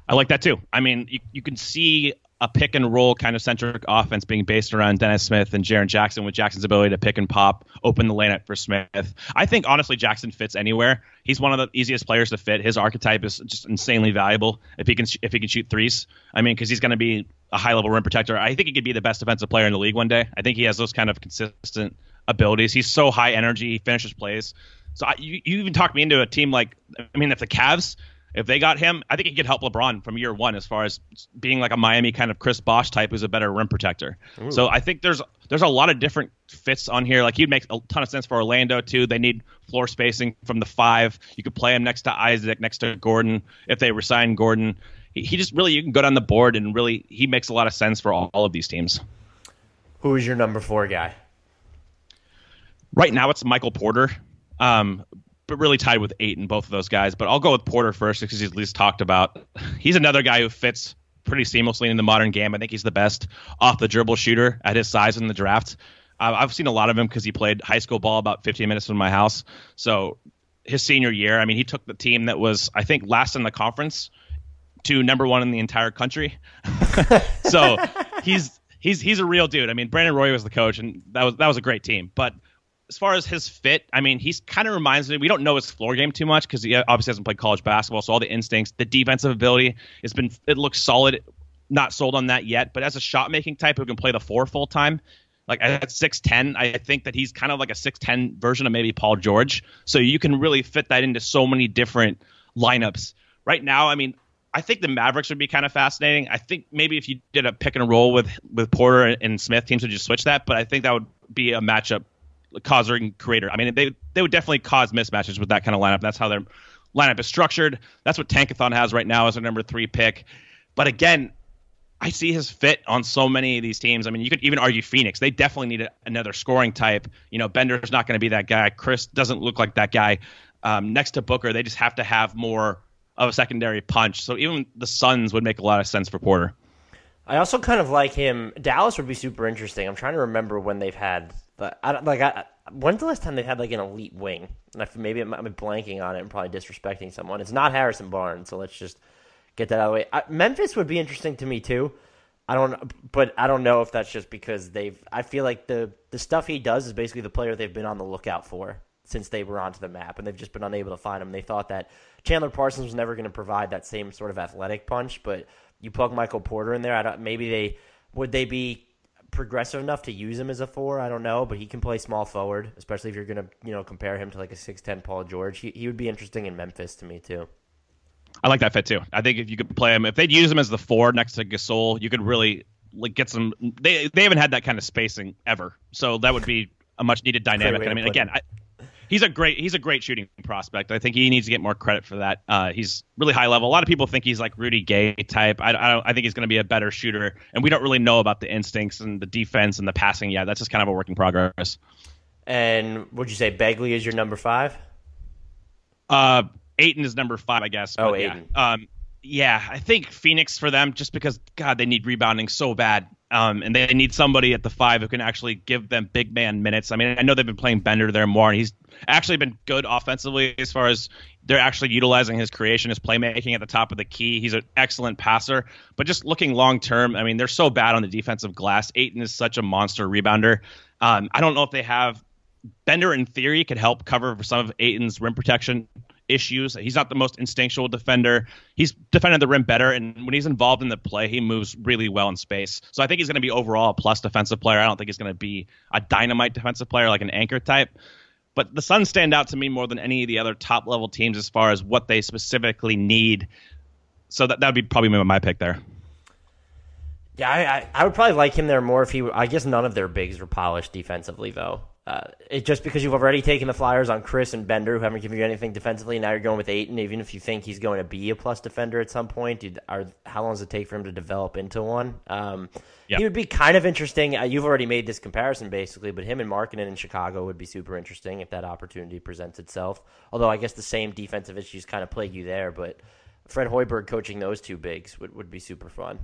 Speaker 3: I like that too. I mean, you, you can see a pick and roll kind of centric offense being based around Dennis Smith and Jaren Jackson with Jackson's ability to pick and pop, open the lane up for Smith. I think honestly Jackson fits anywhere. He's one of the easiest players to fit. His archetype is just insanely valuable if he can if he can shoot threes. I mean, because he's going to be a high level rim protector. I think he could be the best defensive player in the league one day. I think he has those kind of consistent abilities. He's so high energy. He finishes plays. So I, you, you even talked me into a team like I mean, if the Cavs if they got him, I think he could help LeBron from year one as far as being like a Miami kind of Chris Bosh type who's a better rim protector. Ooh. So I think there's there's a lot of different fits on here. Like he'd make a ton of sense for Orlando too. They need floor spacing from the five. You could play him next to Isaac, next to Gordon if they resign Gordon. He, he just really you can go down the board and really he makes a lot of sense for all, all of these teams.
Speaker 2: Who is your number four guy?
Speaker 3: Right now it's Michael Porter. Um, but really tied with Ayton both of those guys. But I'll go with Porter first because he's at least talked about. He's another guy who fits pretty seamlessly in the modern game. I think he's the best off the dribble shooter at his size in the draft. Uh, I've seen a lot of him because he played high school ball about 15 minutes from my house. So his senior year, I mean, he took the team that was I think last in the conference to number one in the entire country. (laughs) so he's he's he's a real dude. I mean, Brandon Roy was the coach, and that was that was a great team. But as far as his fit, I mean, he's kind of reminds me. We don't know his floor game too much because he obviously hasn't played college basketball. So all the instincts, the defensive ability, has been it looks solid. Not sold on that yet, but as a shot making type who can play the four full time, like at six ten, I think that he's kind of like a six ten version of maybe Paul George. So you can really fit that into so many different lineups. Right now, I mean, I think the Mavericks would be kind of fascinating. I think maybe if you did a pick and roll with with Porter and Smith, teams would just switch that. But I think that would be a matchup causing creator. I mean, they they would definitely cause mismatches with that kind of lineup. That's how their lineup is structured. That's what Tankathon has right now as their number three pick. But again, I see his fit on so many of these teams. I mean, you could even argue Phoenix. They definitely need a, another scoring type. You know, Bender's not going to be that guy. Chriss doesn't look like that guy. Um, next to Booker, they just have to have more of a secondary punch. So even the Suns would make a lot of sense for Porter.
Speaker 2: I also kind of like him. Dallas would be super interesting. I'm trying to remember when they've had but I don't like. I, when's the last time they had like an elite wing? And maybe I'm, I'm, blanking on it and probably disrespecting someone. It's not Harrison Barnes, so let's just get that out of the way. I, Memphis would be interesting to me too. I don't, but I don't know if that's just because they've. I feel like the the stuff he does is basically the player they've been on the lookout for since they were onto the map, and they've just been unable to find him. They thought that Chandler Parsons was never going to provide that same sort of athletic punch, but you plug Michael Porter in there. I don't. Maybe they would they be progressive enough to use him as a four. I don't know, but he can play small forward, especially if you're gonna you know compare him to like a six ten Paul George. He he would be interesting in Memphis to me too.
Speaker 3: I like that fit too. I think if you could play him, if they'd use him as the four next to Gasol, you could really like get some. They they haven't had that kind of spacing ever, so that would be a much needed dynamic. I mean, again, I, he's a great he's a great shooting prospect. I think he needs to get more credit for that. Uh, he's really high level. A lot of people think he's like Rudy Gay type. I, I, I think he's going to be a better shooter, and we don't really know about the instincts and the defense and the passing yet. That's just kind of a work in progress.
Speaker 2: And would you say Bagley is your number five?
Speaker 3: Uh, Ayton is number five, I guess.
Speaker 2: Oh, Ayton.
Speaker 3: Yeah. Um, yeah, I think Phoenix for them just because God they need rebounding so bad. Um, and they need somebody at the five who can actually give them big man minutes. I mean, I know they've been playing Bender there more, and he's actually been good offensively as far as they're actually utilizing his creation, his playmaking at the top of the key. He's an excellent passer, but just looking long term, I mean, they're so bad on the defensive glass. Ayton is such a monster rebounder. Um, I don't know if they have Bender in theory could help cover for some of Ayton's rim protection issues. He's not the most instinctual defender. He's defended the rim better, and when he's involved in the play, he moves really well in space. So I think he's going to be overall a plus defensive player. I don't think he's going to be a dynamite defensive player like an anchor type. But the Suns stand out to me more than any of the other top level teams as far as what they specifically need. So that that would be probably my pick there.
Speaker 2: Yeah, I, I, would probably like him there more if he. I guess none of their bigs were polished defensively, though. Uh, it just because you've already taken the flyers on Chriss and Bender, who haven't given you anything defensively. Now you're going with Ayton, even if you think he's going to be a plus defender at some point. Dude, are, how long does it take for him to develop into one? Um,
Speaker 3: Yep.
Speaker 2: He would be kind of interesting. Uh, you've already made this comparison basically, but him and Markkanen in Chicago would be super interesting if that opportunity presents itself. Although I guess the same defensive issues kind of plague you there, but Fred Hoiberg coaching those two bigs would, would be super fun.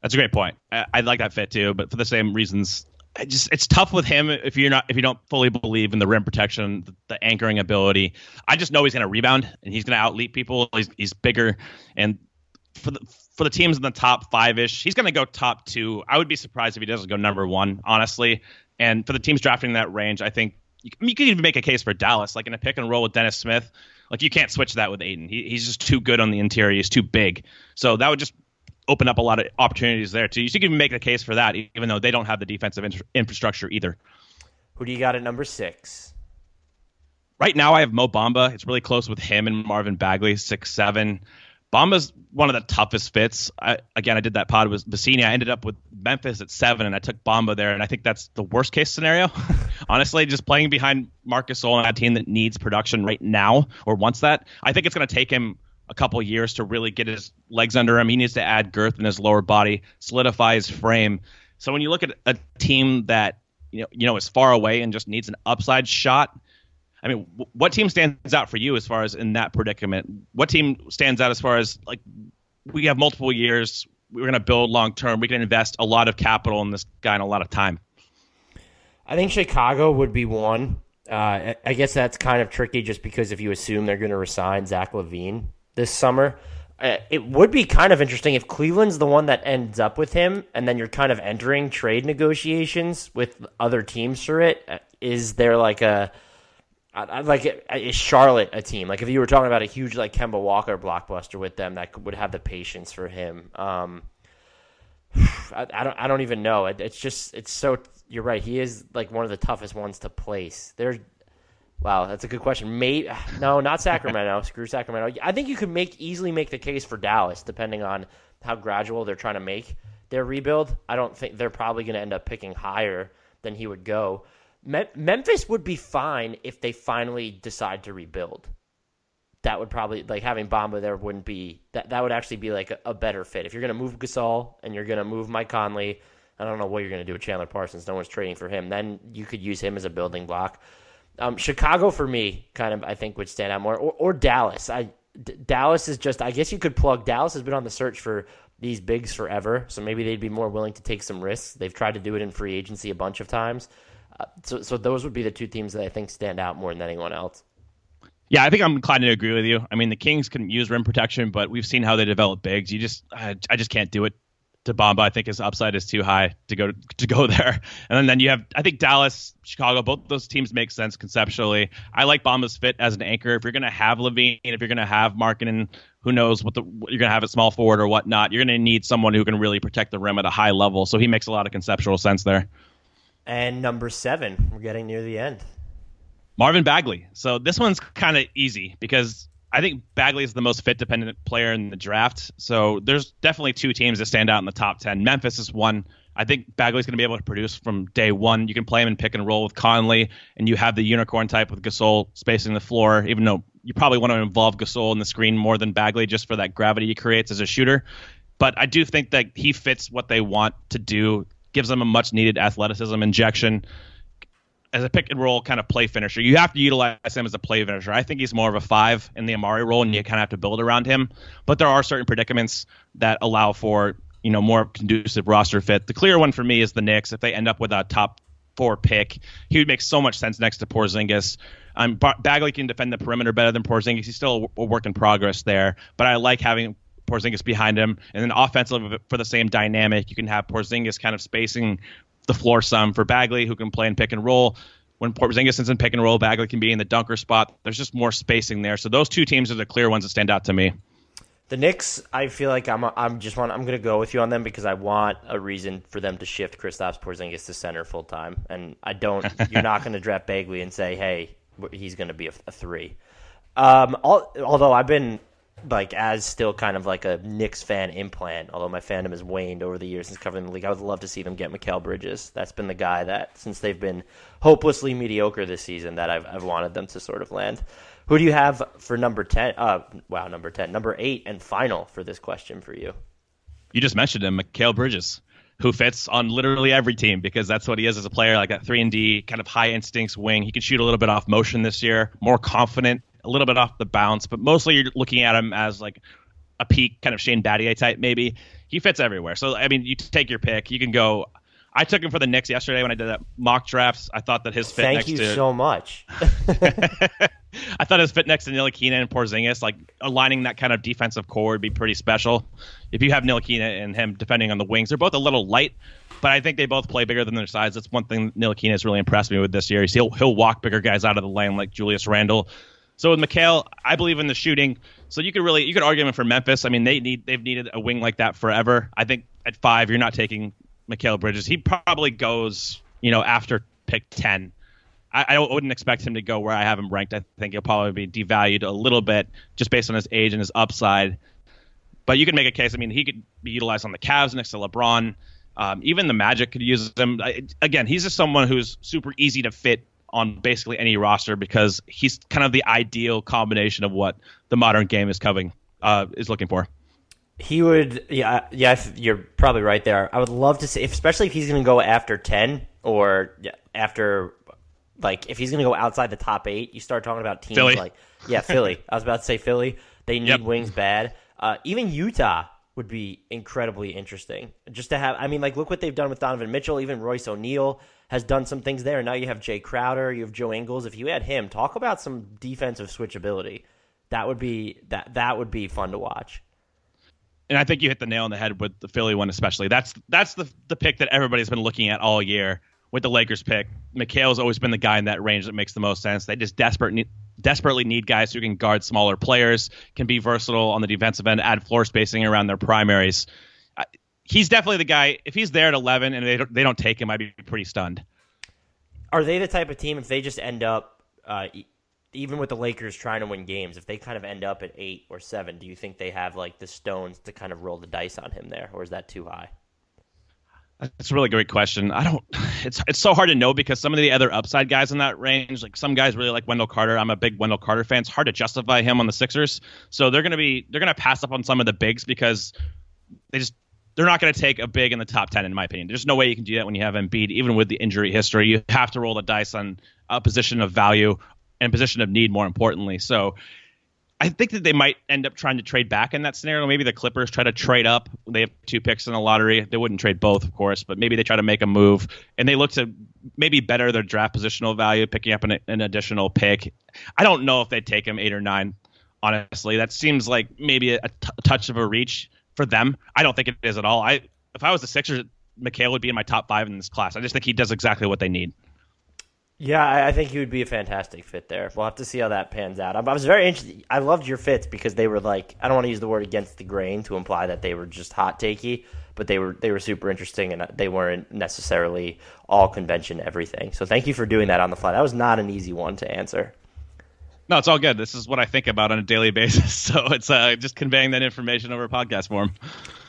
Speaker 3: That's a great point. I, I like that fit too, but for the same reasons, I just it's tough with him if you're not if you don't fully believe in the rim protection, the, the anchoring ability. I just know he's going to rebound and he's going to outleap people. He's he's bigger, and for the for the teams in the top five ish, he's going to go top two. I would be surprised if he doesn't go number one, honestly. And for the teams drafting that range, I think you, you could even make a case for Dallas, like in a pick and roll with Dennis Smith. Like you can't switch that with Ayton. He, he's just too good on the interior. He's too big. So that would just open up a lot of opportunities there too. You should even make a case for that, even though they don't have the defensive in- infrastructure either.
Speaker 2: Who do you got at number six?
Speaker 3: Right now, I have Mo Bamba. It's really close with him and Marvin Bagley, six seven. Bamba's one of the toughest fits. I, again, I did that pod with Vecenie. I ended up with Memphis at seven, and I took Bamba there, and I think that's the worst case scenario. (laughs) Honestly, just playing behind Marcus Gasol on a team that needs production right now or wants that, I think it's going to take him a couple years to really get his legs under him. He needs to add girth in his lower body, solidify his frame. So when you look at a team that you know you know is far away and just needs an upside shot, I mean, what team stands out for you as far as in that predicament? What team stands out as far as like we have multiple years, we're going to build long term, we can invest a lot of capital in this guy and a lot of time.
Speaker 2: I think Chicago would be one. Uh, I guess that's kind of tricky just because if you assume they're going to resign Zach LaVine this summer, uh, it would be kind of interesting if Cleveland's the one that ends up with him, and then you're kind of entering trade negotiations with other teams for it. Uh, there like a like is Charlotte a team? Like if you were talking about a huge like Kemba Walker blockbuster with them, that would have the patience for him. Um, (sighs) I, I don't I don't even know. It, it's just it's so you're right. He is like one of the toughest ones to place. There's wow, that's a good question. Maybe (sighs) no, not Sacramento. (laughs) Screw Sacramento. I think you could make easily make the case for Dallas, depending on how gradual they're trying to make their rebuild. I don't think they're probably going to end up picking higher than he would go. Me- Memphis would be fine if they finally decide to rebuild. That would probably like having Bamba there wouldn't be that. That would actually be like a, a better fit if you're going to move Gasol and you're going to move Mike Conley. I don't know what you're going to do with Chandler Parsons. No one's trading for him. Then you could use him as a building block. Um, Chicago for me, kind of, I think would stand out more, or, or Dallas. I D- Dallas is just. I guess you could plug. Dallas has been on the search for these bigs forever, so maybe they'd be more willing to take some risks. They've tried to do it in free agency a bunch of times. Uh, so, so those would be the two teams that I think stand out more than anyone else.
Speaker 3: Yeah, I think I'm inclined to agree with you. I mean, the Kings can use rim protection, but we've seen how they develop bigs. You just, I, I just can't do it to Bamba. I think his upside is too high to go to go (laughs) there. And then, then you have, I think Dallas, Chicago, both those teams make sense conceptually. I like Bamba's fit as an anchor. If you're going to have LaVine, if you're going to have Markkanen, who knows what the what you're going to have at small forward or whatnot, you're going to need someone who can really protect the rim at a high level. So he makes a lot of conceptual sense there.
Speaker 2: And number seven, we're getting near the end.
Speaker 3: Marvin Bagley. So this one's kind of easy because I think Bagley is the most fit dependent player in the draft. So there's definitely two teams that stand out in the top 10. Memphis is one. I think Bagley's going to be able to produce from day one. You can play him in pick and roll with Conley, and you have the unicorn type with Gasol spacing the floor, even though you probably want to involve Gasol in the screen more than Bagley just for that gravity he creates as a shooter. But I do think that he fits what they want to do, gives them a much needed athleticism injection as a pick and roll kind of play finisher. You have to utilize him as a play finisher. I think he's more of a five in the Amar'e role, and you kind of have to build around him. But there are certain predicaments that allow for you know more conducive roster fit. The clear one for me is the Knicks. If they end up with a top four pick, he would make so much sense next to Porzingis. Um, Bagley can defend the perimeter better than Porzingis. He's still a work in progress there, but I like having Porzingis behind him, and then offensive for the same dynamic, you can have Porzingis kind of spacing the floor some for Bagley, who can play in pick and roll. When Porzingis is in pick and roll, Bagley can be in the dunker spot. There's just more spacing there. So those two teams are the clear ones that stand out to me.
Speaker 2: The Knicks, I feel like I'm I'm just want I'm going to go with you on them because I want a reason for them to shift Kristaps Porzingis to center full time, and I don't. (laughs) you're not going to draft Bagley and say, hey, he's going to be a, a three. Um, all, although I've been like as still kind of like a Knicks fan implant, although my fandom has waned over the years since covering the league. I would love to see them get Mikal Bridges. That's been the guy that since they've been hopelessly mediocre this season that I've I've wanted them to sort of land. Who do you have for number ten? Uh, wow, number ten, number eight, and final for this question for you.
Speaker 3: You just mentioned him, Mikal Bridges, who fits on literally every team because that's what he is as a player, like that three and D kind of high instincts wing. He can shoot a little bit off motion this year, more confident, a little bit off the bounce, but mostly you're looking at him as like a peak kind of Shane Battier type maybe. He fits everywhere. So I mean, you take your pick. You can go. I took him for the Knicks yesterday when I did that mock drafts. I thought that his fit
Speaker 2: Thank
Speaker 3: next
Speaker 2: you
Speaker 3: to
Speaker 2: so much. (laughs)
Speaker 3: I thought his fit next to Ntilikina and Porzingis, like aligning that kind of defensive core would be pretty special. If you have Ntilikina and him defending on the wings, they're both a little light, but I think they both play bigger than their size. That's one thing Ntilikina has really impressed me with this year. He'll he'll walk bigger guys out of the lane like Julius Randle. So with Mikal, I believe in the shooting. So you could really you could argue him for Memphis. I mean, they need they've needed a wing like that forever. I think at five, you're not taking Mikal Bridges. He probably goes, you know, after pick ten. I, I wouldn't expect him to go where I have him ranked. I think he'll probably be devalued a little bit just based on his age and his upside. But you could make a case. I mean, he could be utilized on the Cavs next to LeBron. Um, even the Magic could use him. I, again, he's just someone who's super easy to fit on basically any roster because he's kind of the ideal combination of what the modern game is covering uh, is looking for.
Speaker 2: He would, yeah, yeah. You're probably right there. I would love to see, especially if he's going to go after ten or after, like, if he's going to go outside the top eight. You start talking about teams
Speaker 3: Philly.
Speaker 2: like, yeah, Philly. (laughs) I was about to say Philly. They need
Speaker 3: Yep.
Speaker 2: wings bad. Uh, even Utah would be incredibly interesting. Just to have, I mean, like, look what they've done with Donovan Mitchell. Even Royce O'Neale has done some things there. Now you have Jae Crowder. You have Joe Ingles. If you had him, talk about some defensive switchability. That would be that that would be fun to watch.
Speaker 3: and I think you hit the nail on the head with the Philly one, especially. That's that's the the pick that everybody's been looking at all year with the Lakers pick. Mikal's always been the guy in that range that makes the most sense. They just desperate desperately need guys who can guard smaller players, can be versatile on the defensive end, add floor spacing around their primaries. He's definitely the guy. If he's there at 11 and they don't, they don't take him, I'd be pretty stunned.
Speaker 2: Are they the type of team if they just end up, uh, even with the Lakers trying to win games, if they kind of end up at eight or seven, do you think they have like the stones to kind of roll the dice on him there, or is that too high?
Speaker 3: That's a really great question. I don't. It's it's so hard to know because some of the other upside guys in that range, like some guys really like Wendell Carter. I'm a big Wendell Carter fan. It's hard to justify him on the Sixers. So they're gonna be they're gonna pass up on some of the bigs because they just they're not going to take a big in the top 10 in my opinion there's no way you can do that when you have Embiid even with the injury history you have to roll the dice on a position of value and position of need more importantly so I think that they might end up trying to trade back in that scenario. Maybe the Clippers try to trade up. They have two picks in the lottery. They wouldn't trade both, of course, but maybe they try to make a move and they look to maybe better their draft positional value, picking up an, an additional pick. I don't know if they'd take him eight or nine. Honestly, that seems like maybe a, t- a touch of a reach for them. I don't think it is at all. I if I was the Sixers, Mikal would be in my top five in this class. I just think he does exactly what they need.
Speaker 2: Yeah, I, think he would be a fantastic fit there. We'll have to see how that pans out. I, I was very interested. I loved your fits because they were like I don't want to use the word against the grain to imply that they were just hot takey, but they were they were super interesting and uh, they weren't necessarily all convention everything. So thank you for doing that on the fly. That was not an easy one to answer.
Speaker 3: No, it's all good. This is what I think about on a daily (laughs) basis. So it's uh, just conveying that information over podcast form.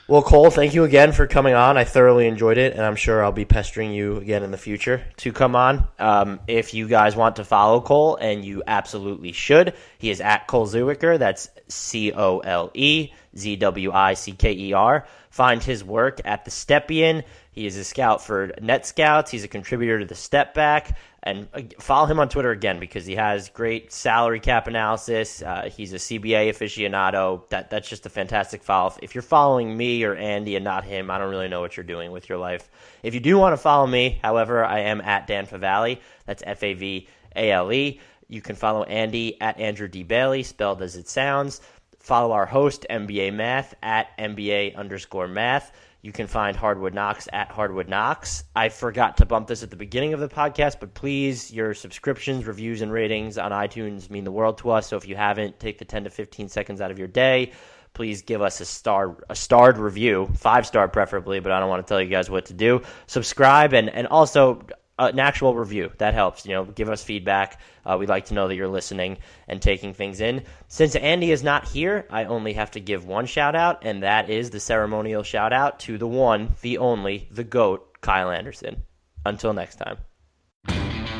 Speaker 2: Well, Cole, thank you again for coming on. I thoroughly enjoyed it, and I'm sure I'll be pestering you again in the future to come on. Um, if you guys want to follow Cole, and you absolutely should, he is at Cole Zwicker. That's C O L E Z W I C K E R. Find his work at the Stepien. He is a scout for Net Scouts. He's a contributor to the Step Back. And uh, follow him on Twitter again because he has great salary cap analysis. Uh, he's a CBA aficionado. That that's just a fantastic follow. If you're following me or Andy and not him, I don't really know what you're doing with your life. If you do want to follow me, however, I am at Dan Favale. That's F A V A L E. You can follow Andy at Andrew D Bailey, spelled as it sounds. Follow our host, NBA Math, at NBA underscore math. You can find Hardwood Knocks at Hardwood Knocks. I forgot to bump this at the beginning of the podcast, but please, your subscriptions, reviews, and ratings on iTunes mean the world to us. So if you haven't, take the 10 to 15 seconds out of your day. Please give us a star, a starred review, five star preferably, but I don't want to tell you guys what to do. Subscribe and and also an actual review. That helps. You know, give us feedback. Uh, we'd like to know that you're listening and taking things in. Since Andy is not here, I only have to give one shout out, and that is the ceremonial shout out to the one, the only, the GOAT, Kyle Anderson. Until next time.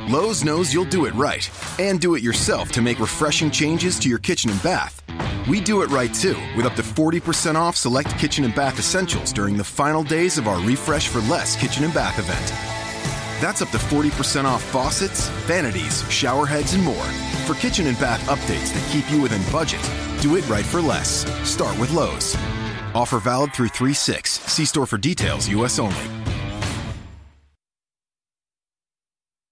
Speaker 4: Lowe's knows you'll do it right and do it yourself to make refreshing changes to your kitchen and bath. We do it right too, with up to 40% off select kitchen and bath essentials during the final days of our Refresh for Less kitchen and bath event. That's up to 40% off faucets, vanities, shower heads, and more. For kitchen and bath updates that keep you within budget, do it right for less. Start with Lowe's. Offer valid through 3 6. See store for details, U.S. only.